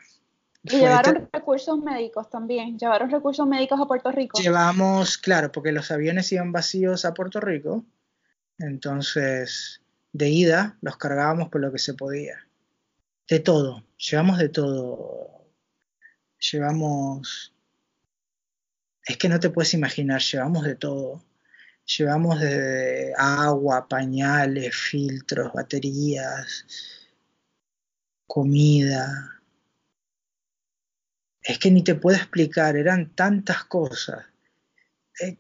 A: Y llevaron recursos médicos también, llevaron recursos médicos a Puerto Rico.
B: Llevamos, claro, porque los aviones iban vacíos a Puerto Rico, entonces de ida los cargábamos por lo que se podía. De todo, llevamos de todo. Llevamos es que no te puedes imaginar, llevamos de todo. Llevamos de agua, pañales, filtros, baterías, comida. Es que ni te puedo explicar, eran tantas cosas, eh,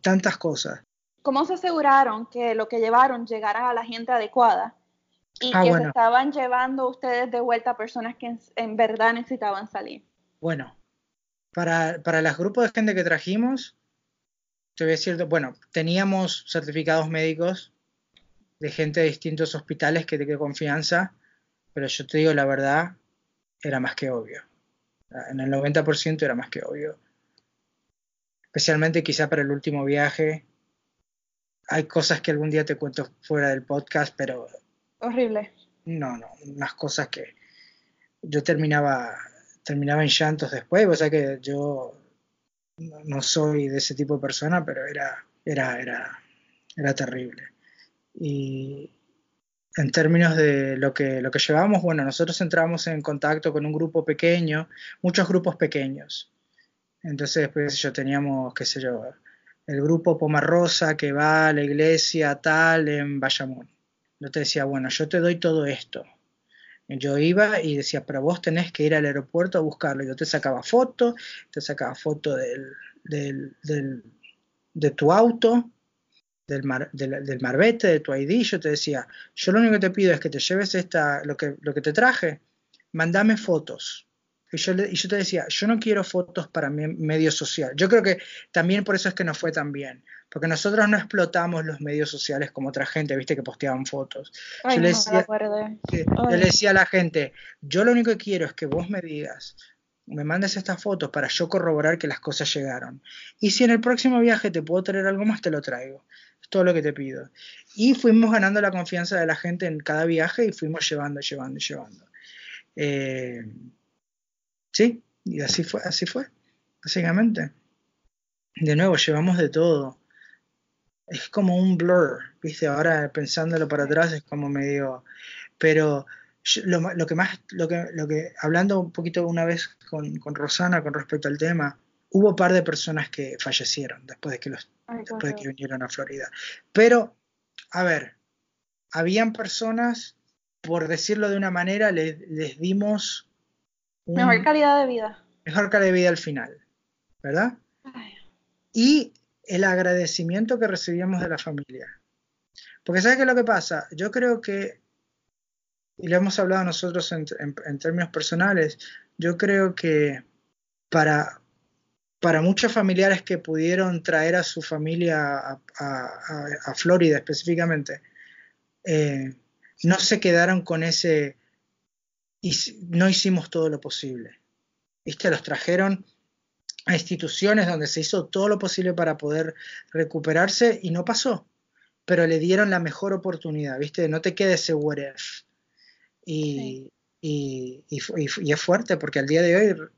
B: tantas cosas.
A: ¿cómo se aseguraron que lo que llevaron llegara a la gente adecuada? Y
B: Ah,
A: que
B: bueno.
A: se estaban llevando ustedes de vuelta a personas que en, en verdad necesitaban salir.
B: Bueno, para, para los grupos de gente que trajimos, te voy a decir, bueno, teníamos certificados médicos de gente de distintos hospitales que te de confianza, pero yo te digo la verdad, era más que obvio. En el 90% era más que obvio. Especialmente quizá para el último viaje. Hay cosas que algún día te cuento fuera del podcast, pero
A: Horrible.
B: no, no, unas cosas que yo terminaba, terminaba en llantos después, o sea que yo no, soy de ese tipo de persona, pero era, era, era, era terrible. Y en términos de lo que, lo que llevamos, bueno, nosotros entramos en contacto con un grupo pequeño, muchos grupos pequeños. Entonces, después yo teníamos, qué sé yo, el grupo Pomarrosa que va a la iglesia tal en Bayamón. Yo te decía, bueno, yo te doy todo esto. Yo iba y decía, pero vos tenés que ir al aeropuerto a buscarlo. Yo te sacaba foto, te sacaba foto del, del, de tu auto, del, mar- del, del marbete, de tu ID. Yo te decía, yo lo único que te pido es que te lleves esta, lo que, lo que te traje, mandame fotos. Y yo, y yo te decía, yo no quiero fotos para mi medio social. Yo creo que también por eso es que nos fue tan bien. Porque nosotros no explotamos los medios sociales como otra gente, viste, que posteaban fotos.
A: Ay,
B: Yo
A: no
B: le decía-. Sí. Yo le decía a la gente, yo lo único que quiero es que vos me digas, me mandes estas fotos para yo corroborar que las cosas llegaron. Y si en el próximo viaje te puedo traer algo más, te lo traigo. Es todo lo que te pido. Y fuimos ganando la confianza de la gente en cada viaje y fuimos llevando, llevando, llevando. Eh, sí, y así fue, así fue, básicamente. De nuevo, llevamos de todo. Es como un blur, ¿viste? Ahora pensándolo para atrás es como medio... Pero yo- lo, lo que más, lo que, lo que, hablando un poquito una vez con, con Rosana con respecto al tema, hubo un par de personas que fallecieron después de que los
A: Ay,
B: después de que vinieron a Florida. Pero, a ver, habían personas, por decirlo de una manera, les, les dimos un
A: Mejor calidad de vida.
B: mejor calidad de vida al final, ¿verdad?
A: Ay,
B: Y el agradecimiento que recibíamos de la familia. Porque ¿sabes qué es lo que pasa? Yo creo que, y lo hemos hablado nosotros en, términos personales, yo creo que para, para muchos familiares que pudieron traer a su familia a, Florida específicamente, eh, no se quedaron con ese, "Hic- no hicimos todo lo posible. ¿Viste? Los trajeron a instituciones donde se hizo todo lo posible para poder recuperarse y no pasó. Pero le dieron la mejor oportunidad, ¿viste? No te quede ese what if. Y, y, y y es fuerte porque al día de hoy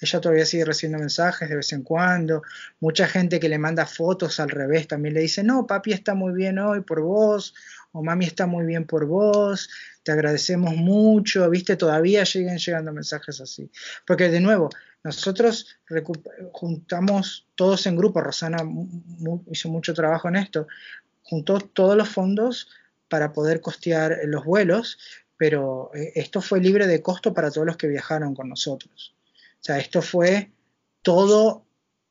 B: ella todavía sigue recibiendo mensajes de vez en cuando. Mucha gente que le manda fotos al revés también le dice, no, papi está muy bien hoy por vos, o mami está muy bien por vos, te agradecemos mucho, viste, todavía siguen llegando mensajes así. Porque de nuevo, nosotros juntamos todos en grupo, Rosana hizo mucho trabajo en esto, juntó todos los fondos para poder costear los vuelos, pero eh, esto fue libre de costo para todos los que viajaron con nosotros. O sea, esto fue todo,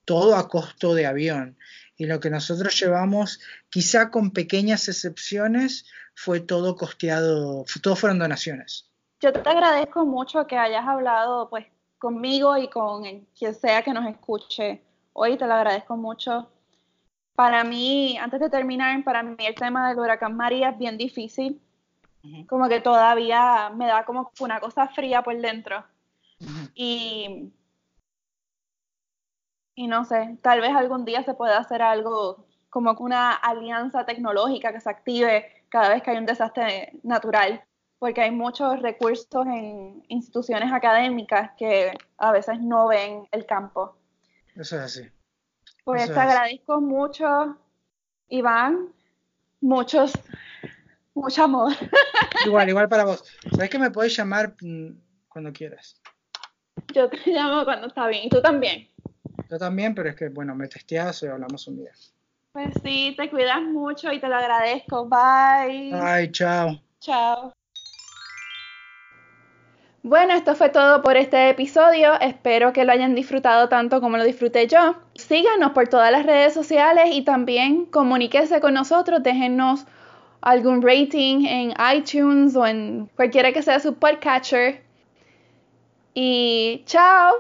B: todo a costo de avión. Y lo que nosotros llevamos, quizá con pequeñas excepciones, fue todo costeado, todo fueron donaciones.
A: Yo te agradezco mucho que hayas hablado pues conmigo y con quien sea que nos escuche. Hoy te lo agradezco mucho. Para mí, antes de terminar, para mí el tema del huracán María es bien difícil. Como que todavía me da como una cosa fría por dentro. Y, y no sé, tal vez algún día se pueda hacer algo como una alianza tecnológica que se active cada vez que hay un desastre natural, porque hay muchos recursos en instituciones académicas que a veces no ven el campo.
B: Eso es así.
A: Pues
B: Eso
A: te
B: es.
A: agradezco mucho, Iván, muchos, mucho amor. *laughs*
B: Igual, igual para vos. Sabes que me podés llamar mm, cuando quieras.
A: Yo te llamo cuando está bien, y tú también.
B: Yo también, pero es que, bueno, me testeas y hablamos un día.
A: Pues sí, te cuidas mucho y te lo agradezco. Bye.
B: Ay, chao.
A: Chao. Bueno, esto fue todo por este episodio. Espero que lo hayan disfrutado tanto como lo disfruté yo. Síganos por todas las redes sociales y también comuníquese con nosotros. Déjenos algún rating en iTunes o en cualquiera que sea su podcatcher. Y chao.